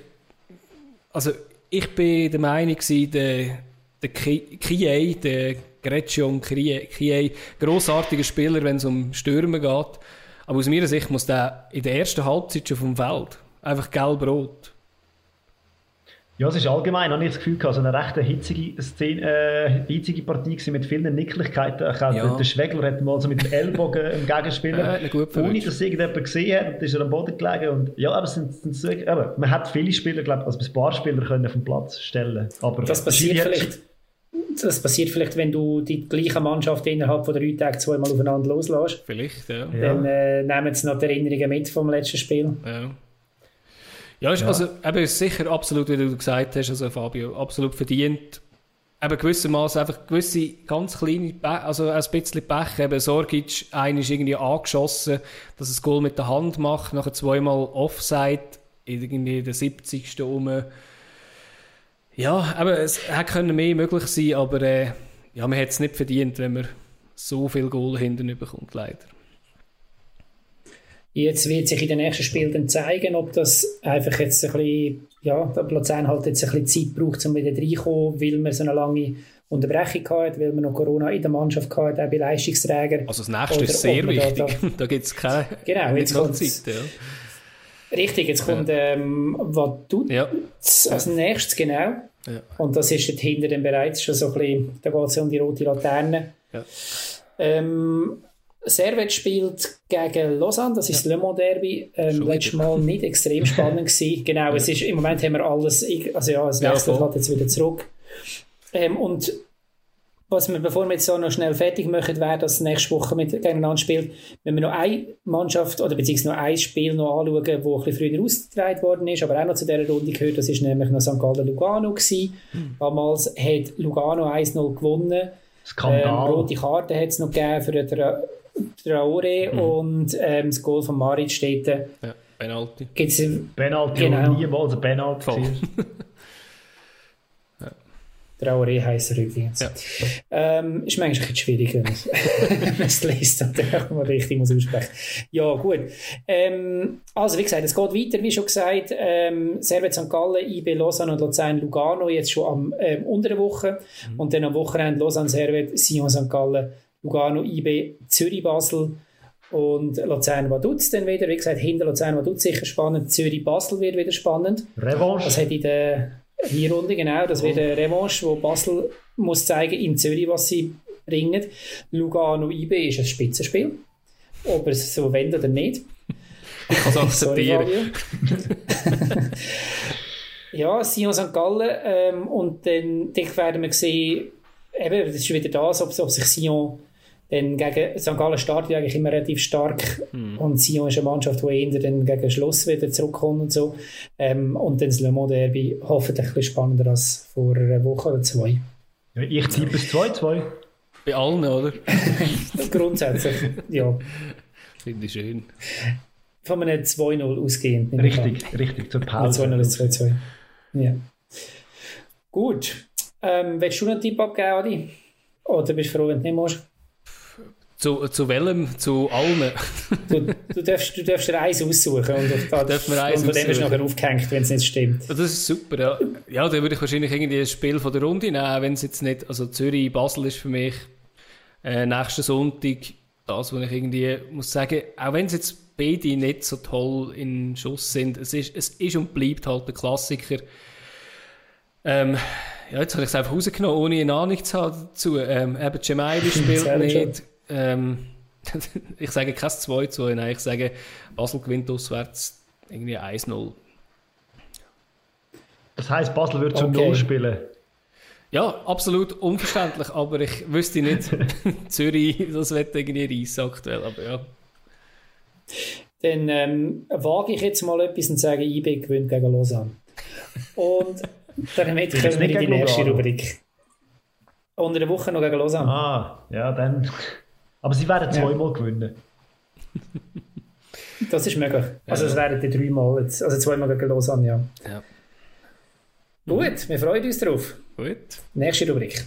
Also, ich bin der Meinung, der, der Ki- Kiei, der Gretchen Kiei, grossartiger Spieler, wenn es um Stürmen geht. Aber aus meiner Sicht muss der in der ersten Halbzeit schon vom Feld. Einfach gelb-rot. Ja, es ist allgemein, habe ich das Gefühl gehabt, so eine recht hitzige, Szene, äh, hitzige Partie gewesen mit vielen Nicklichkeiten. Ich glaube, Ja. Der Schwegler hat mal so mit dem Ellbogen im Gegenspieler, <laughs> Ja, gut ohne dass irgendjemand gesehen hat, und ist er am Boden gelegen. Und, ja, aber, es sind, sind so, aber man hat viele Spieler, glaube ich, also ein paar Spieler können vom Platz stellen. Aber Das passiert vielleicht. Das passiert vielleicht, wenn du die gleiche Mannschaft innerhalb von drei Tagen zweimal aufeinander loslässt. Vielleicht, ja. Ja. Dann äh, nehmen sie noch die Erinnerungen mit vom letzten Spiel. Ja. Ja, ist, also eben ist sicher absolut, wie du gesagt hast, also Fabio, absolut verdient. Eben gewissermaßen einfach gewisse ganz kleine, Pe also ein bisschen Pech. Eben Sorgic, einer ist irgendwie angeschossen, dass er das Goal mit der Hand macht, nachher zweimal Offside, irgendwie in der 70. um. Ja, aber es hätte können mehr möglich sein, aber äh, ja, man hätte es nicht verdient, wenn man so viel Goal hinten bekommt, leider. Jetzt wird sich in den nächsten Spielen dann zeigen, ob das einfach jetzt ein bisschen, ja, der Luzern halt jetzt ein bisschen Zeit braucht, um wieder reinzukommen, weil man so eine lange Unterbrechung hat, weil man noch Corona in der Mannschaft hat, auch bei Leistungsträgern. Also das nächste Oder ist sehr man da- wichtig. Da, <laughs> gibt es keine Genau, jetzt noch kommt's. Zeit. Ja. Richtig, jetzt kommt ähm, Vaduz Ja. als nächstes, genau. Ja. Und das ist hinter dem bereits schon so ein bisschen, da geht es um die rote Laterne. Ja. Ähm, Servet spielt gegen Lausanne, das ist das Le Mans Derby. Ähm, letztes. Mal nicht extrem <laughs> spannend gewesen. Genau, es ist, im Moment haben wir alles, also ja, es Ja, wechselt voll. halt jetzt wieder zurück. Ähm, und was wir, bevor wir jetzt so noch schnell fertig machen, wäre, dass nächste Woche mit, gegeneinander spielt, wenn wir noch eine Mannschaft oder beziehungsweise noch ein Spiel noch anschauen, das ein bisschen früher ausgetragen worden ist, aber auch noch zu dieser Runde gehört, das ist nämlich noch St. Gallen Lugano gewesen. Damals hat Lugano 1-0 gewonnen. Ähm, Skandal. rote Karte hat es noch gegeben für den Tra Traore und ähm, das Goal von Marit steht da. Ja, Penalty. Gibt's, Penalty, Genau. niemals ein Penalty Voll. <laughs> Traoré heisst er übrigens. Ja. Ähm, ist eigentlich ein bisschen schwierig, wenn man <laughs> man es liest und dann mal richtig muss aussprechen. Ja, gut. Ähm, also, wie gesagt, es geht weiter, wie schon gesagt. Ähm, Servet St. Gallen, IB Lausanne und Luzern Lugano jetzt schon am ähm, unter der Woche. Und dann am Wochenende Lausanne Servet, Sion St. Gallen, Lugano, IB, Zürich Basel. Und Luzern Vaduz dann wieder. Wie gesagt, hinter Luzern Vaduz sicher spannend. Zürich Basel wird wieder spannend. Revanche. Das hat in der Hinrunde, genau, das wird eine Revanche, wo Basel muss zeigen in Zürich, was sie bringen. Lugano IB ist ein Spitzenspiel. Ob er es so wendet oder nicht. Ich kann es akzeptieren. <laughs> Ja, Sion St. Gallen. Ähm, und dann dann werden wir sehen, eben, das ist wieder das, ob, ob sich Sion dann gegen St. Gallen startet ja eigentlich immer relativ stark und Sion ist eine Mannschaft, die eher dann gegen Schluss wieder zurückkommt und so. Ähm, und dann das Le Mans Derby hoffentlich ein bisschen spannender als vor einer Woche oder zwei. Ja, Ich tippe es 2-2. Bei allen, oder? <laughs> Grundsätzlich, ja. Finde ich schön. Von einem 2-0 ausgehend. Richtig, richtig, zur Pause. 2-0 ist 2-2. Ja. Gut. Ähm, willst du noch einen Tipp abgeben, Adi? Oder bist du froh, wenn du nicht musst? Zu, zu welchem? Zu allen? Du, du, darfst, du darfst dir eins aussuchen und, da, Darf man eins und von dem ist nachher aufgehängt, wenn es nicht stimmt. Das ist super, ja. Ja, dann würde ich wahrscheinlich irgendwie ein Spiel von der Runde nehmen, wenn es jetzt nicht, also Zürich, Basel ist für mich äh, nächsten Sonntag das, was ich irgendwie muss sagen, auch wenn es jetzt beide nicht so toll in Schuss sind, es ist, es ist und bleibt halt der Klassiker. Ähm, ja, jetzt habe ich es einfach rausgenommen, ohne eine Ahnung zu haben dazu. Ähm, eben, Gemaili <laughs> spielt nicht. Ähm, <laughs> ich sage kein 2-2, nein, ich sage, Basel gewinnt auswärts irgendwie 1-0. Das heisst, Basel wird zu Okay. Null spielen. Ja, absolut unverständlich, aber ich wüsste nicht, <laughs> Zürich, das wird irgendwie reissen aktuell, aber ja. Dann ähm, wage ich jetzt mal etwas und sage, IB gewinnt gegen Lausanne. Und damit können es wir in die nächste? Rubrik. Unter der Woche noch gegen Lausanne. Ah, ja, dann. Aber sie werden zweimal gewinnen. Das ist möglich. Also es wären die dreimal jetzt, also zweimal gegen Lausanne, ja. Ja. Gut, wir freuen uns drauf. Gut. Nächste Rubrik.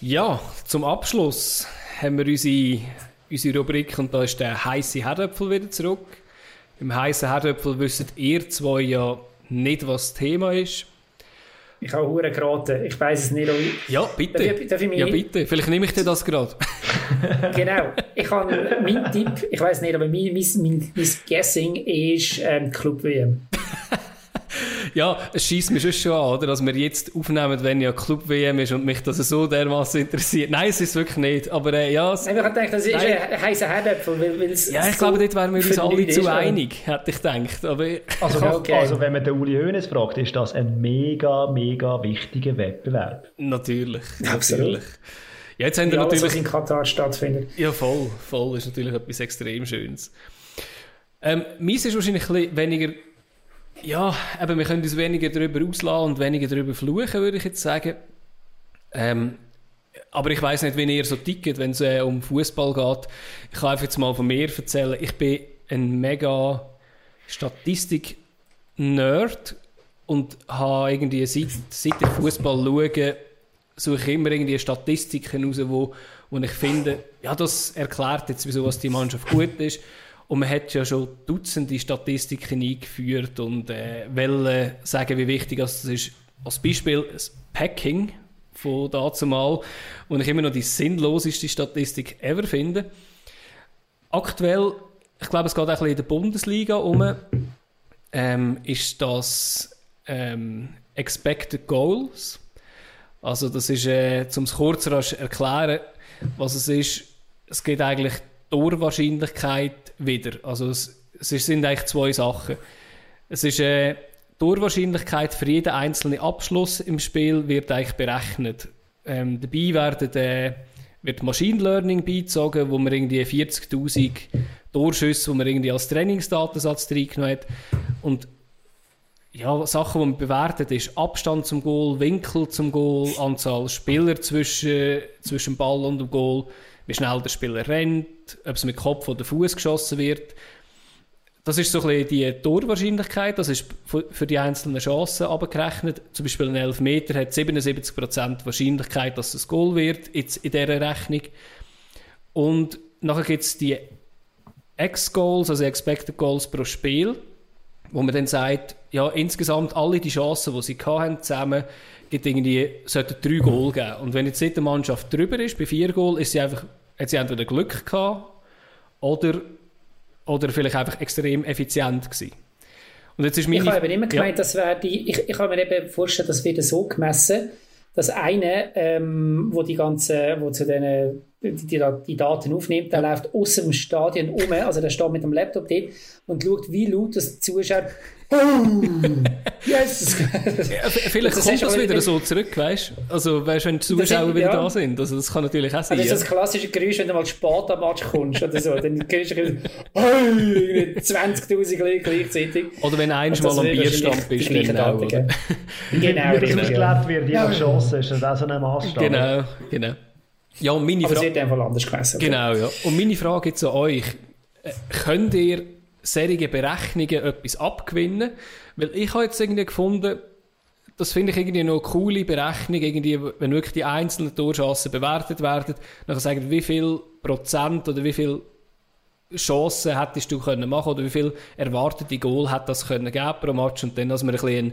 Ja, zum Abschluss haben wir unsere, unsere Rubrik und da ist der heiße Herdöpfel wieder zurück. Im heißen Herdöpfel wisst ihr zwei ja nicht, was das Thema ist. Ich habe Huren geraten. Ich weiß es nicht. Ich, Ja, bitte. Darf ich- darf ich mich- ja, bitte. Vielleicht nehme ich dir das gerade. <laughs> <laughs> genau. Ich habe mein Tipp, ich weiß nicht, aber mein, mein, mein, mein Guessing ist ähm, Club WM. <laughs> Ja, es schießt mich schon schon an, oder? Dass wir jetzt aufnehmen, wenn ja Club-WM ist und mich das so dermaßen interessiert. Nein, es ist wirklich nicht. Aber äh, ja, es, Ich habe gedacht, das ist Nein. ein heißer weil, es ja, ich so glaube, dort wären wir uns alle zu ist, oder? einig, hätte ich gedacht. Aber Also, Okay. also wenn man den Uli Hoeneß fragt, ist das ein mega, mega wichtiger Wettbewerb. natürlich. Absolut. natürlich. Ja, jetzt haben wir Ja, alles, was natürlich... in Katar stattfindet. Ja, voll. Voll ist natürlich etwas extrem Schönes. Ähm, meins ist wahrscheinlich ein bisschen weniger... Ja, eben, wir können uns weniger darüber auslassen und weniger darüber fluchen, würde ich jetzt sagen. Ähm, aber ich weiß nicht, wie ihr so tickt, wenn es äh, um Fußball geht. Ich kann einfach jetzt mal von mir erzählen. Ich bin ein mega Statistik-Nerd und habe irgendwie, seit, seit ich Fußball schaue, suche ich immer irgendwie Statistiken raus, wo, wo ich finde, ja, das erklärt jetzt, wieso was die Mannschaft gut ist. Und man hat ja schon Dutzende Statistiken eingeführt und äh, wollen sagen, wie wichtig das ist. Als Beispiel das Packing von dazumal, wo ich immer noch die sinnloseste Statistik ever finde. Aktuell, ich glaube, es geht auch ein bisschen in der Bundesliga um, ähm, ist das ähm, Expected Goals. Also das ist, äh, um es kurz erklären, was es ist, es geht eigentlich Torwahrscheinlichkeit wieder. Also es, es sind eigentlich zwei Sachen. Es ist äh, Torwahrscheinlichkeit für jeden einzelnen Abschluss im Spiel wird eigentlich berechnet. Ähm, dabei werden, äh, wird Machine Learning beizogen, wo man irgendwie 40'000 Torschüsse, wo man irgendwie als Trainingsdatensatz reingenommen hat. Und ja, Sachen, die man bewertet, ist Abstand zum Goal, Winkel zum Goal, Anzahl Spieler zwischen, zwischen Ball und dem Goal, wie schnell der Spieler rennt, ob es mit Kopf oder Fuß geschossen wird. Das ist so ein bisschen die Torwahrscheinlichkeit, das ist für die einzelnen Chancen abgerechnet. Zum Beispiel ein Elfmeter hat 77% Wahrscheinlichkeit, dass es ein Goal wird, jetzt in dieser Rechnung. Und nachher gibt es die X-Goals, also Expected Goals pro Spiel wo man dann sagt, ja, insgesamt alle die Chancen, die sie hatten, zusammen, gibt irgendwie, sollten drei Goal geben. Und wenn jetzt eine Mannschaft drüber ist, bei vier Goal, ist sie einfach, hat sie entweder Glück gehabt oder, oder vielleicht einfach extrem effizient gewesen. Und jetzt ist meine... Ich habe eben immer Ja. gemeint, das wäre die, ich, ich habe mir eben vorgestellt, das wird so gemessen, dass einer, ähm, wo die ganze, wo zu den, die, die, die Daten aufnimmt, der läuft aus dem Stadion um, also der steht mit dem Laptop dort und schaut, wie laut das Zuschauer! Yes! Ja, vielleicht Das kommt ist das wieder so zurück, weißt du? Also, weißt du, wenn die Das ist- Zuschauer wieder ja. da sind. Also, das kann natürlich auch sein. Das ist das klassische Geräusch, wenn du mal spät am Match kommst oder so. Dann hörst du hey, 20'000 Leute gleichzeitig. Oder wenn eins Das mal am Bierstand bist, dann auch, oder? Genau, Wie das richtig, aufgeklärt wird, je nach Chance, ist das auch so ein Maßstab. Genau, genau. Ja, und meine Aber es Frage... wird einfach anders gemessen. Genau, ja. Und meine Frage jetzt an euch. Äh, Könnt ihr solche Berechnungen etwas abgewinnen? Weil ich habe jetzt irgendwie gefunden, das finde ich irgendwie noch eine coole Berechnung, irgendwie, wenn wirklich die einzelnen Torchancen bewertet werden, dann sagen, wie viel Prozent oder wie viel Chancen hättest du können machen oder wie viel erwartete Goal hat das können geben pro Match und dann, dass man ein bisschen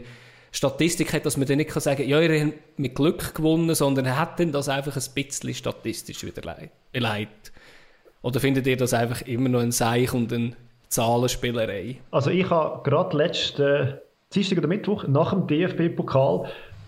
Statistik hat, dass man dann nicht kann sagen, ja, ihr habt mit Glück gewonnen, sondern er hat dann das einfach ein bisschen statistisch wieder lei- beleidigt. Oder findet ihr das einfach immer noch ein Seich und eine Zahlenspielerei? Also ich habe gerade letzten Dienstag oder Mittwoch nach dem DFB-Pokal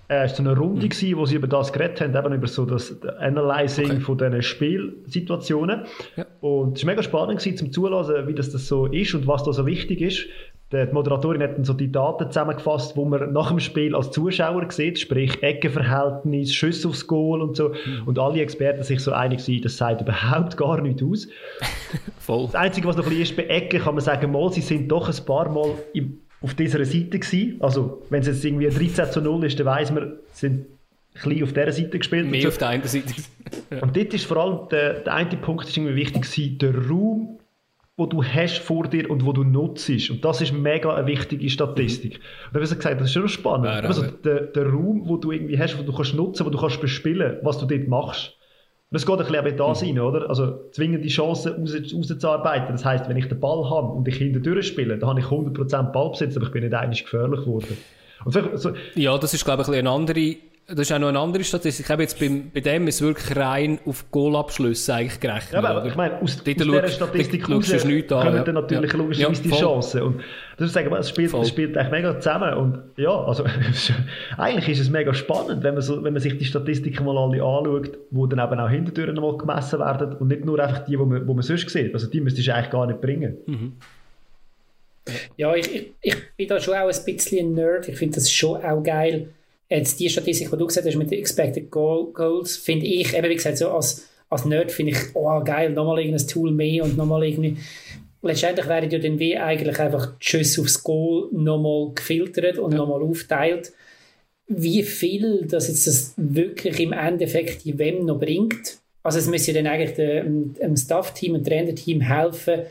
äh, war so eine Runde, gewesen, wo sie über das geredet haben, eben über so das Analyzing Okay. von diesen Spielsituationen. Ja. Und es war mega spannend gewesen, zum Zulassen, wie das, das so ist und was da so wichtig ist. Die Moderatorin hat dann so die Daten zusammengefasst, wo man nach dem Spiel als Zuschauer sieht, sprich Eckenverhältnis, Schüsse aufs Goal und so. Und alle Experten sich so einig sind, das sagt überhaupt gar nicht aus. <laughs> Voll. Das Einzige, was noch ein bisschen ist, bei Ecken kann man sagen, mal, sie sind doch ein paar Mal im, auf dieser Seite gewesen. Also, wenn es jetzt irgendwie 13 zu 0 ist, dann weiss man, sind bisschen auf dieser Seite gespielt. Mehr auf der einen Seite. Und dort ist vor allem der, der eine Punkt ist irgendwie wichtig gewesen, der Raum, wo du hast vor dir und wo du nutzt. Und das ist mega eine wichtige Statistik. Mhm. Und dann habe ich gesagt, das ist schon spannend. Ja, also der, der Raum, wo du irgendwie hast, wo du kannst nutzen, wo du kannst bespielen, was du dort machst. Und es geht ein bisschen da sein, mhm. oder? Also zwingende Chancen raus, rauszuarbeiten. Das heisst, wenn ich den Ball habe und ich hinter durchspiele, dann habe ich 100% Ballbesitz, aber ich bin nicht eigentlich gefährlich geworden. So, ja, das ist, glaube ich, eine andere das ist auch noch eine andere Statistik. Ich habe jetzt beim, bei dem ist wirklich rein auf Goalabschlüsse eigentlich gerechnet. Ja, aber oder? ich meine, aus, aus dieser Statistik raus kommen ja. dann natürlich ja. logischerweise ja, die Chancen. Und das ist sagen, es spielt, es spielt eigentlich mega zusammen. Und ja, also <laughs> eigentlich ist es mega spannend, wenn man, so, wenn man sich die Statistiken mal alle anschaut, wo dann eben auch Hintertüren mal gemessen werden und nicht nur einfach die, die man, wo man sonst sieht. Also die müsstest du eigentlich gar nicht bringen. Mhm. Ja, ich, ich, ich bin da schon auch ein bisschen ein Nerd. Ich finde das schon auch geil Jetzt die Statistik, die du gesagt hast mit den Expected Goals, finde ich, eben wie gesagt, so als, als Nerd finde ich, oh geil, nochmal irgendein Tool mehr und nochmal irgendwie. Letztendlich werden ja dann wie eigentlich einfach Schüsse aufs Goal nochmal gefiltert und ja. nochmal aufteilt. Wie viel das jetzt das wirklich im Endeffekt die WEM noch bringt. Also es müsste dann eigentlich dem, dem Staff-Team und Trainer-Team helfen,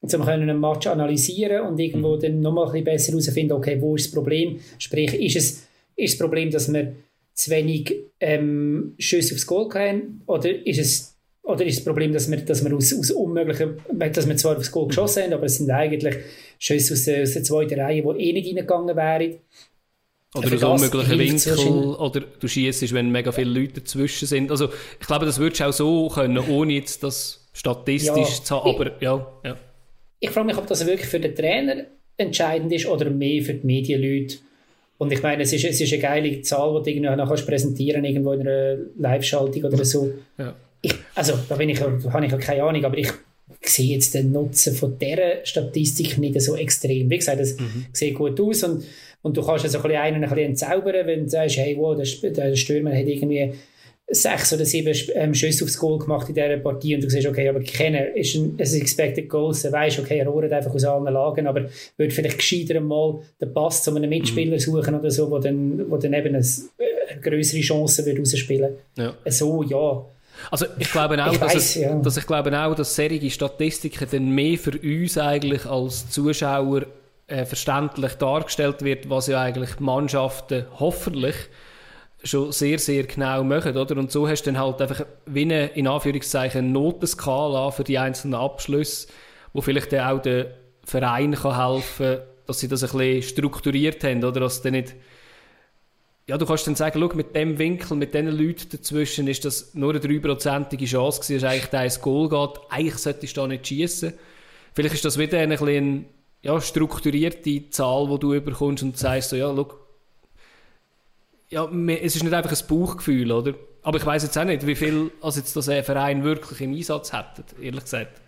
um einen Match analysieren und irgendwo mhm. dann nochmal ein bisschen besser herausfinden, okay, wo ist das Problem? Sprich, ist es ist das Problem, dass wir zu wenig ähm, Schüsse aufs Goal haben? Oder ist es oder ist das Problem, dass wir, dass wir aus, aus unmöglichen, dass wir zwar aufs Goal geschossen haben, aber es sind eigentlich Schüsse aus aus der zweiten Reihe, die eh nicht reingegangen wären? Oder aus unmöglichen Winkel, oder du schießt, wenn mega viele Leute dazwischen sind. Also, ich glaube, das würdest du auch so können, ohne jetzt das statistisch ja, zu haben, aber ja, ja. Ich frage mich, ob das wirklich für den Trainer entscheidend ist oder mehr für die Medienleute. Und ich meine, es ist, es ist eine geile Zahl, die du irgendwie noch präsentieren irgendwo in einer Live-Schaltung oder so. Ja. Ich, also, da bin ich, habe ich auch keine Ahnung, aber ich sehe jetzt den Nutzen von dieser Statistik nicht so extrem. Wie gesagt, es mhm. sieht gut aus und, und du kannst also ein bisschen einen ein bisschen entzaubern, wenn du sagst, hey, wow, der, der Stürmer hat irgendwie sechs oder sieben ähm, Schüsse aufs Goal gemacht in dieser Partie und du siehst, okay, aber Kenner ist ein, ein Expected Goals, du weißt, okay, er rohrt einfach aus allen Lagen, aber würde vielleicht gescheiter mal den Pass zu einem Mitspieler mhm. suchen oder so, wo dann, wo dann eben eine, eine größere Chance wird rausspielen. Ja. So, ja. Also ich glaube auch, ich dass, weiss, es, ja. dass ich glaube auch, dass solche Statistiken dann mehr für uns eigentlich als Zuschauer äh, verständlich dargestellt wird, was ja eigentlich Mannschaften hoffentlich schon sehr, sehr genau machen, oder? Und so hast du dann halt einfach wie eine, in Anführungszeichen, Notenskala für die einzelnen Abschlüsse, wo vielleicht dann auch der Verein kann helfen kann, dass sie das ein bisschen strukturiert haben, oder? Dass dann nicht, ja, du kannst dann sagen, schau, mit dem Winkel, mit diesen Leuten dazwischen ist das nur eine dreiprozentige Chance gewesen, dass eigentlich da ins Goal geht. Eigentlich solltest du da nicht schießen. Vielleicht ist das wieder eine, ein ja, strukturierte Zahl, die du bekommst und sagst so, ja, schau, ja, es ist nicht einfach ein Bauchgefühl, oder? Aber ich weiß jetzt auch nicht, wie viel als jetzt das ein Verein wirklich im Einsatz hätte, ehrlich gesagt.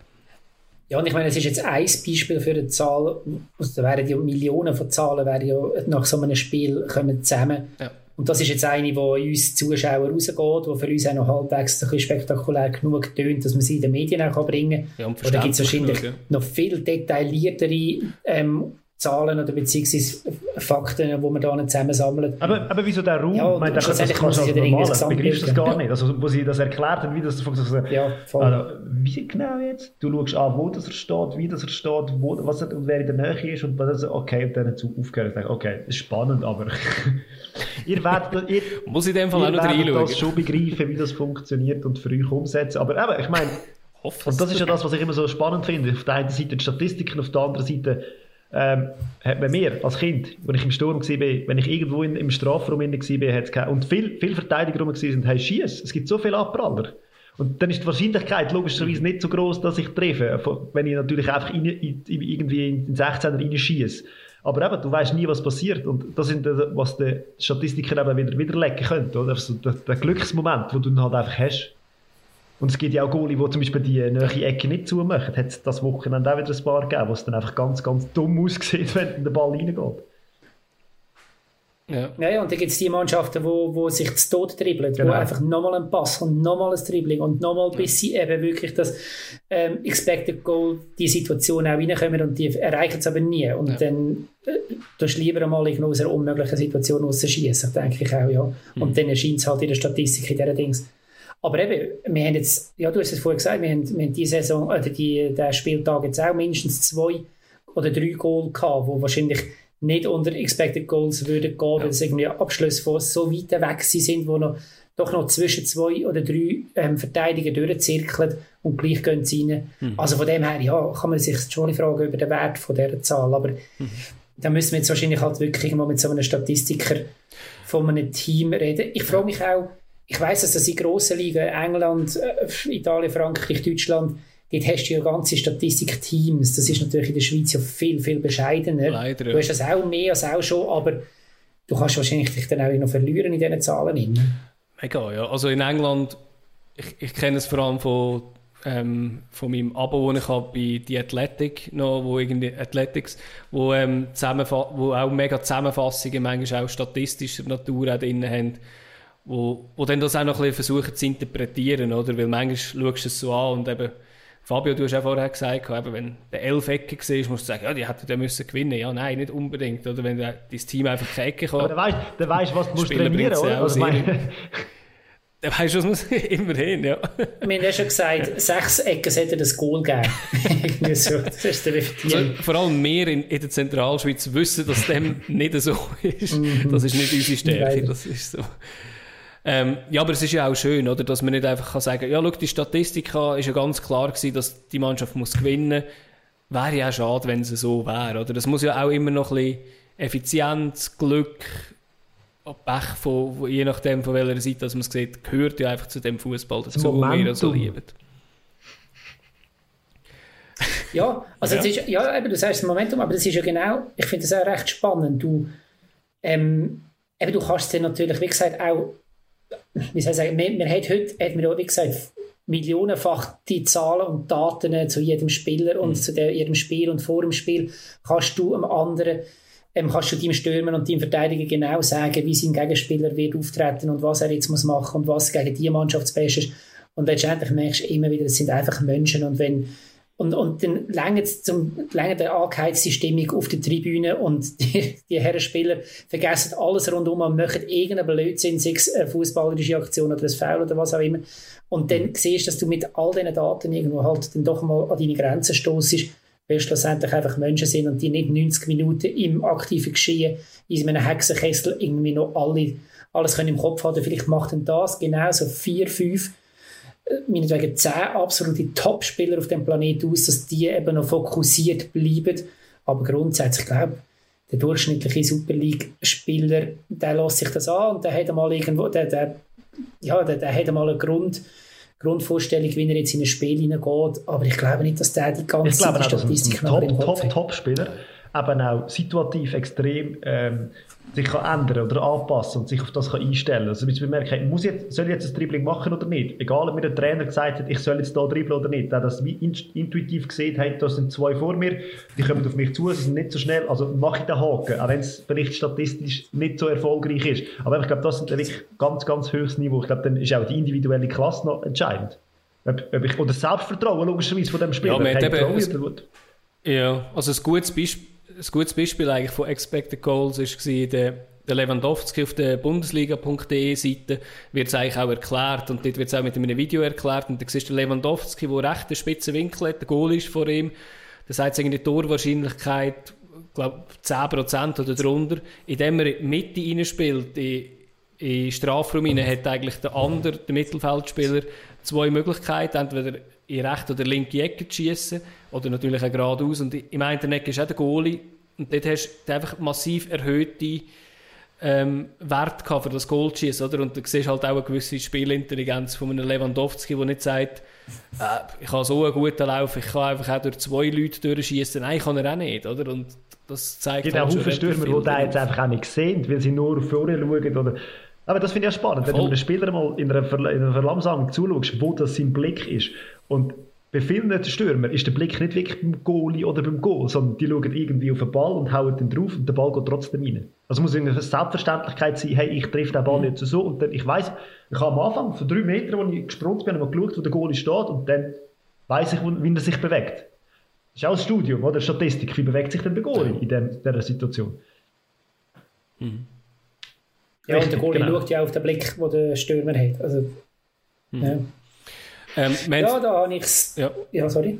Ja, und ich meine, es ist jetzt ein Beispiel für eine Zahl, also da wären ja Millionen von Zahlen wären ja nach so einem Spiel kommen zusammen. Ja. Und das ist jetzt eine, die uns Zuschauer rausgeht, die für uns auch noch halbwegs ein spektakulär genug tönt, dass man sie in den Medien auch bringen kann. Ja, Oder gibt es wahrscheinlich genug, ja. noch viel detailliertere ähm, Zahlen oder beziehungsweise Fakten, die man da zusammensammelt. Aber, aber wieso der Raum? Ja, ich meine, das, das kannst du als normal, begreifst das gar nicht. Also, wo sie das erklärt haben, wie das funktioniert. Ja, voll. Also, wie genau jetzt? Du schaust an, wo das er steht, wie das er steht, wo, was er, und wer in der Nähe ist und das, okay, und dann zu aufgehört. Ich okay, das ist spannend, aber <laughs> ihr werdet, ihr, <laughs> Muss in dem Fall auch noch reinschauen. das schon begreifen, wie das funktioniert und für euch umsetzen. Aber eben, ich meine, <laughs> und das ist ja das, was ich immer so spannend finde. Auf der einen Seite die Statistiken, auf der anderen Seite ähm, hat man mir als Kind, als ich im Sturm war, wenn ich irgendwo in, im Strafraum war, hat und viele viel Verteidiger waren, hey, schieß, es gibt so viele Abpraller. Und dann ist die Wahrscheinlichkeit logischerweise nicht so groß, dass ich treffe, wenn ich natürlich einfach in, in, irgendwie in den 16er reinschieße. Aber eben, du weißt nie, was passiert. Und das sind, was die Statistiker eben wieder widerlegen können. Oder? Also der, der Glücksmoment, den du dann halt einfach hast. Und es gibt ja auch Goalie, die zum Beispiel die neue Ecke nicht zumachen. Hat es das Wochenende auch wieder ein paar gegeben, was dann einfach ganz, ganz dumm <laughs> aussieht, wenn der Ball reingeht. Ja. ja, und dann gibt es die Mannschaften, wo, wo sich zu Tod dribbeln, genau. wo einfach nochmal ein Pass und nochmal ein Dribbling und nochmal, ja. bis sie eben wirklich das ähm, Expected Goal, die Situation auch reinkommen und die erreichen es aber nie. Und ja. dann äh, du lieber einmal in einer unmöglichen Situation rausschießen, denke ich auch, ja. Mhm. Und dann erscheint es halt in der Statistik in dieser Dings. Aber eben, wir haben jetzt, ja, du hast es vorhin gesagt, wir haben, wir haben die Saison, oder die, der Spieltag jetzt auch mindestens zwei oder drei Goal gehabt, wo wahrscheinlich nicht unter Expected Goals würden gehen, ja. weil es irgendwie Abschlüsse von so weit weg sind, wo noch, doch noch zwischen zwei oder drei ähm, Verteidiger durchzirkeln und gleich gehen sie rein. Mhm. Also von dem her, ja, kann man sich schon fragen über den Wert von dieser Zahl, aber mhm. da müssen wir jetzt wahrscheinlich halt wirklich mal mit so einem Statistiker von einem Team reden. Ich frage mich auch, ich weiß, dass das in grossen Ligen, England, äh, Italien, Frankreich, Deutschland, dort hast du ja ganze Statistikteams. Das ist natürlich in der Schweiz ja viel, viel bescheidener. Leider, ja. Du hast das auch mehr als auch schon, aber du kannst wahrscheinlich dich dann auch noch verlieren in diesen Zahlen. Mega, ja. Also in England, ich, ich kenne es vor allem von, ähm, von meinem Abo, das ich habe bei The Athletic noch, wo irgendwie Athletics, wo, ähm, wo auch mega Zusammenfassungen manchmal auch statistischer Natur auch drin haben wo, wo dann das auch noch ein bisschen versuchen zu interpretieren, oder? Weil manchmal schaust du es so an und eben, Fabio, du hast ja vorher gesagt, eben, wenn der elf Ecken war, musst du sagen, ja, die hätten dann müssen gewinnen. Ja, nein, nicht unbedingt, oder? Wenn dein Team einfach keine Ecke kann. Aber dann weißt, dann weißt was du musst trainieren, oder? Also. Dann weißt du, was muss <laughs> immerhin, ja. Wir haben ja schon gesagt, sechs Ecken sollte das Goal geben. so, das ist der also, Vor allem wir in, in, der Zentralschweiz wissen, dass dem nicht so ist. Mhm. Das ist nicht unsere Stärke, das ist so. Ähm, ja, aber es ist ja auch schön, oder, dass man nicht einfach kann sagen ja, schau, die Statistik ist ja ganz klar gewesen, dass die Mannschaft muss gewinnen muss. Wäre ja auch schade, wenn es so wäre, oder? Das muss ja auch immer noch ein bisschen Effizienz, Glück, Pech, von, je nachdem, von welcher Seite dass man es sieht, gehört ja einfach zu dem Fußball dazu, den wir so lieben. Ja, also ja. Ist, ja, eben, du sagst das Momentum, aber das ist ja genau, ich finde das auch recht spannend. Du, ähm, eben, du kannst es natürlich, wie gesagt, auch wie soll ich sagen, wir, wir haben heute, hat man auch, wie gesagt, millionenfach die Zahlen und Daten zu jedem Spieler und mhm. zu der, jedem Spiel und vor dem Spiel kannst du am anderen ähm, kannst du deinem Stürmer und deinem Verteidiger genau sagen, wie sein Gegenspieler wird auftreten und was er jetzt muss machen und was gegen die Mannschaft das Beste ist. Und letztendlich merkst du immer wieder, es sind einfach Menschen und wenn und, und dann längert zum längert der angeheizte Stimmung auf der Tribüne und <laughs> die, die Herrenspieler vergessen alles rundum und machen irgendeinen Blödsinn, sei es eine fußballerische Aktion oder ein Foul oder was auch immer. Und dann siehst du, dass du mit all diesen Daten irgendwo halt dann doch mal an deine Grenzen stoßest, weil schlussendlich einfach Menschen sind und die nicht 90 Minuten im aktiven Geschehen in einem Hexenkessel irgendwie noch alle, alles können im Kopf haben. Vielleicht macht dann das genauso vier, fünf meinetwegen zehn absolute Top-Spieler auf dem Planeten aus, dass die eben noch fokussiert bleiben. Aber grundsätzlich, ich glaube, der durchschnittliche Super League-Spieler, der lässt sich das an und der hat einmal irgendwo, der, der, ja, der, der hat einmal eine Grund, Grundvorstellung, wie er jetzt in ein Spiel hineingeht. Aber ich glaube nicht, dass der die ganze ich glaube Statistik noch im Kopf Top, Top, Top-Spieler, eben auch situativ extrem ähm, sich kann ändern oder anpassen und sich auf das kann einstellen kann. Also, wir merken, muss ich jetzt, soll ich jetzt ein Dribbling machen oder nicht? Egal, ob mir der Trainer gesagt hat, ich soll jetzt hier dribbeln oder nicht. Der das intuitiv gesehen hat, da sind zwei vor mir, die kommen auf mich zu, sie sind nicht so schnell, also mache ich den Haken, auch wenn es vielleicht statistisch nicht so erfolgreich ist. Aber ich glaube, das ist wirklich ganz, ganz höchstes Niveau. Ich glaube, dann ist auch die individuelle Klasse noch entscheidend. Ob, ob ich, oder Selbstvertrauen logischerweise von dem Spieler. Ja, eben, ja, also ein gutes Beispiel ein gutes Beispiel eigentlich von Expected Goals war der, der Lewandowski auf der Bundesliga.de Seite wird es eigentlich auch erklärt und dort wird es auch mit einem Video erklärt und da siehst du Lewandowski, der recht einen spitzen Winkel hat, der Goal ist vor ihm, da sagt es die Torwahrscheinlichkeit, glaube 10% oder darunter, indem er in die Mitte reinspielt, in, in Strafraum rein, hat eigentlich der andere, der Mittelfeldspieler, zwei Möglichkeiten, entweder in rechte oder linke Ecke zu schießen oder natürlich auch geradeaus. Und im einen Eck ist auch der Goalie und dort hast du einfach massiv erhöhte ähm, Wert für das Goal schießen, oder? Und du siehst halt auch eine gewisse Spielintelligenz von einem Lewandowski, der nicht sagt, äh, ich habe so einen guten Lauf, ich kann einfach auch durch zwei Leute durchschießen. Nein, kann er auch nicht, oder? Und das zeigt halt auch Haufen Stürmer, die da jetzt einfach auch nicht sehen, weil sie nur vorne schauen oder aber das finde ich ja spannend, wenn Voll. du einem Spieler mal in einer, Ver in einer Verlamsung zuschaust, wo das sein Blick ist und bei vielen Stürmern ist der Blick nicht wirklich beim Goalie oder beim Goal, sondern die schauen irgendwie auf den Ball und hauen den drauf und der Ball geht trotzdem rein. Also muss eine Selbstverständlichkeit sein, hey, ich treffe den Ball jetzt so und dann, ich weiß, ich habe am Anfang von drei Metern, wo ich gesprungen bin, habe geschaut, wo der Goalie steht und dann weiß ich, wie er sich bewegt. Das ist auch ein Studium, oder? Statistik. Wie bewegt sich denn der Goalie in dieser Situation? Mhm. Ja, Richtig, und der Goalie genau. schaut ja auf den Blick, den der Stürmer hat. Also, mhm. ja. Ähm, ja, da habe ich es. Ja. ja, sorry.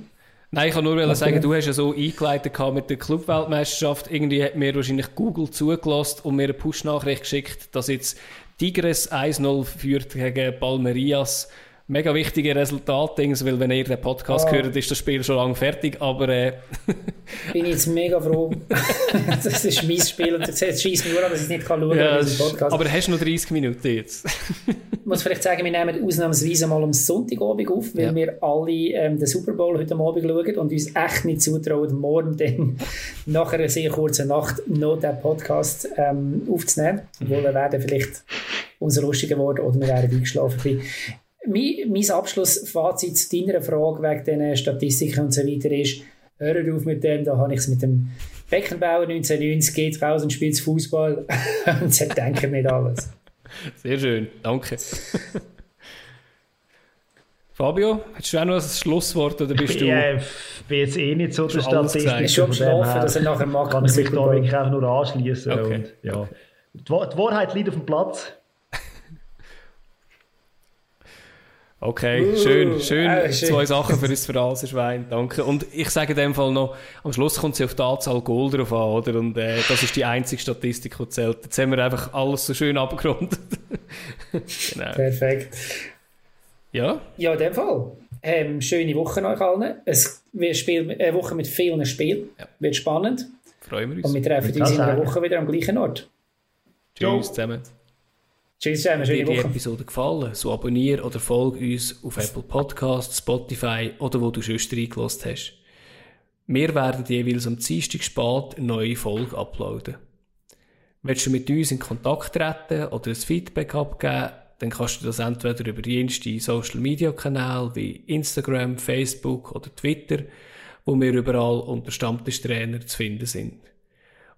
Nein, ich kann nur sagen, du hast ja so eingeleitet mit der Clubweltmeisterschaft. Irgendwie hat mir wahrscheinlich Google zugelassen und mir eine Push-Nachricht geschickt, dass jetzt Tigres 1-0 führt gegen Palmerias mega wichtige Resultatdings, weil wenn ihr den Podcast ah. hört, ist das Spiel schon lange fertig, aber äh... <laughs> bin ich jetzt mega froh. <laughs> das ist mein Spiel und es schießt mich nur an, dass ich nicht kann schauen kann, ja, Podcast. Aber hast du noch 30 Minuten jetzt? ich muss vielleicht sagen, wir nehmen ausnahmsweise mal am Sonntagabend auf, weil ja. wir alle ähm, den Super Bowl heute Abend schauen und uns echt nicht zutrauen, morgen dann <laughs> nach einer sehr kurzen Nacht noch den Podcast ähm, aufzunehmen. Obwohl wir werden vielleicht unser lustiger geworden oder wir werden eingeschlafen mein, mein Abschlussfazit zu deiner Frage wegen diesen Statistiken und so weiter ist, hör auf mit dem, da habe ich es mit dem Beckenbauer 1990, geht raus und spielt Fußball <laughs> und sie denken nicht alles. Sehr schön, danke. Fabio, hast du auch noch ein Schlusswort oder bist du... Ja, ich bin jetzt eh nicht so der Statistik. Ich bin schon geschlafen, dass er nachher macht. Kann ich mich da wirklich auch nur anschließen. Okay. ja. Die Wahrheit liegt auf dem Platz. Okay, uh, schön, schön. Äh, Zwei Sachen für das Phrasenschwein, danke. Und ich sage in dem Fall noch, am Schluss kommt es auf die Anzahl Goal drauf an, oder? Und äh, das ist die einzige Statistik, die zählt. Jetzt haben wir einfach alles so schön abgerundet. <laughs> genau. Perfekt. Ja? Ja, in dem Fall. Ähm, schöne Woche euch allen. Es wird Spiel, eine Woche mit vielen Spielen. Ja. Wird spannend. Freuen wir uns. Und wir treffen uns in einer Woche wieder am gleichen Ort. Tschüss zusammen. Tschüss zusammen, schöne Woche. Dir die Episode gefallen, so abonniere oder folge uns auf Apple Podcasts, Spotify oder wo du sonst reingelassen hast. Wir werden jeweils am Dienstag spät eine neue Folge uploaden. Willst du mit uns in Kontakt treten oder ein Feedback abgeben, dann kannst du das entweder über jenste Social Media Kanäle wie Instagram, Facebook oder Twitter, wo wir überall unter Stammtischtrainer zu finden sind.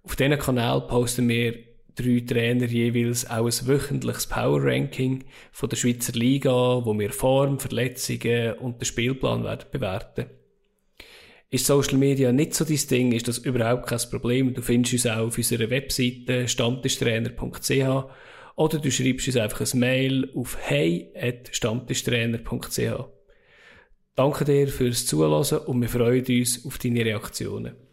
Auf diesen Kanal posten wir drei Trainer jeweils auch ein wöchentliches Power Ranking von der Schweizer Liga, wo wir Form, Verletzungen und den Spielplan werden bewerten. Ist Social Media nicht so dein Ding, ist das überhaupt kein Problem. Du findest uns auch auf unserer Webseite stammtischtrainer.ch oder du schreibst uns einfach ein Mail auf hey.stammtischtrainer.ch. Danke dir fürs Zuhören und wir freuen uns auf deine Reaktionen.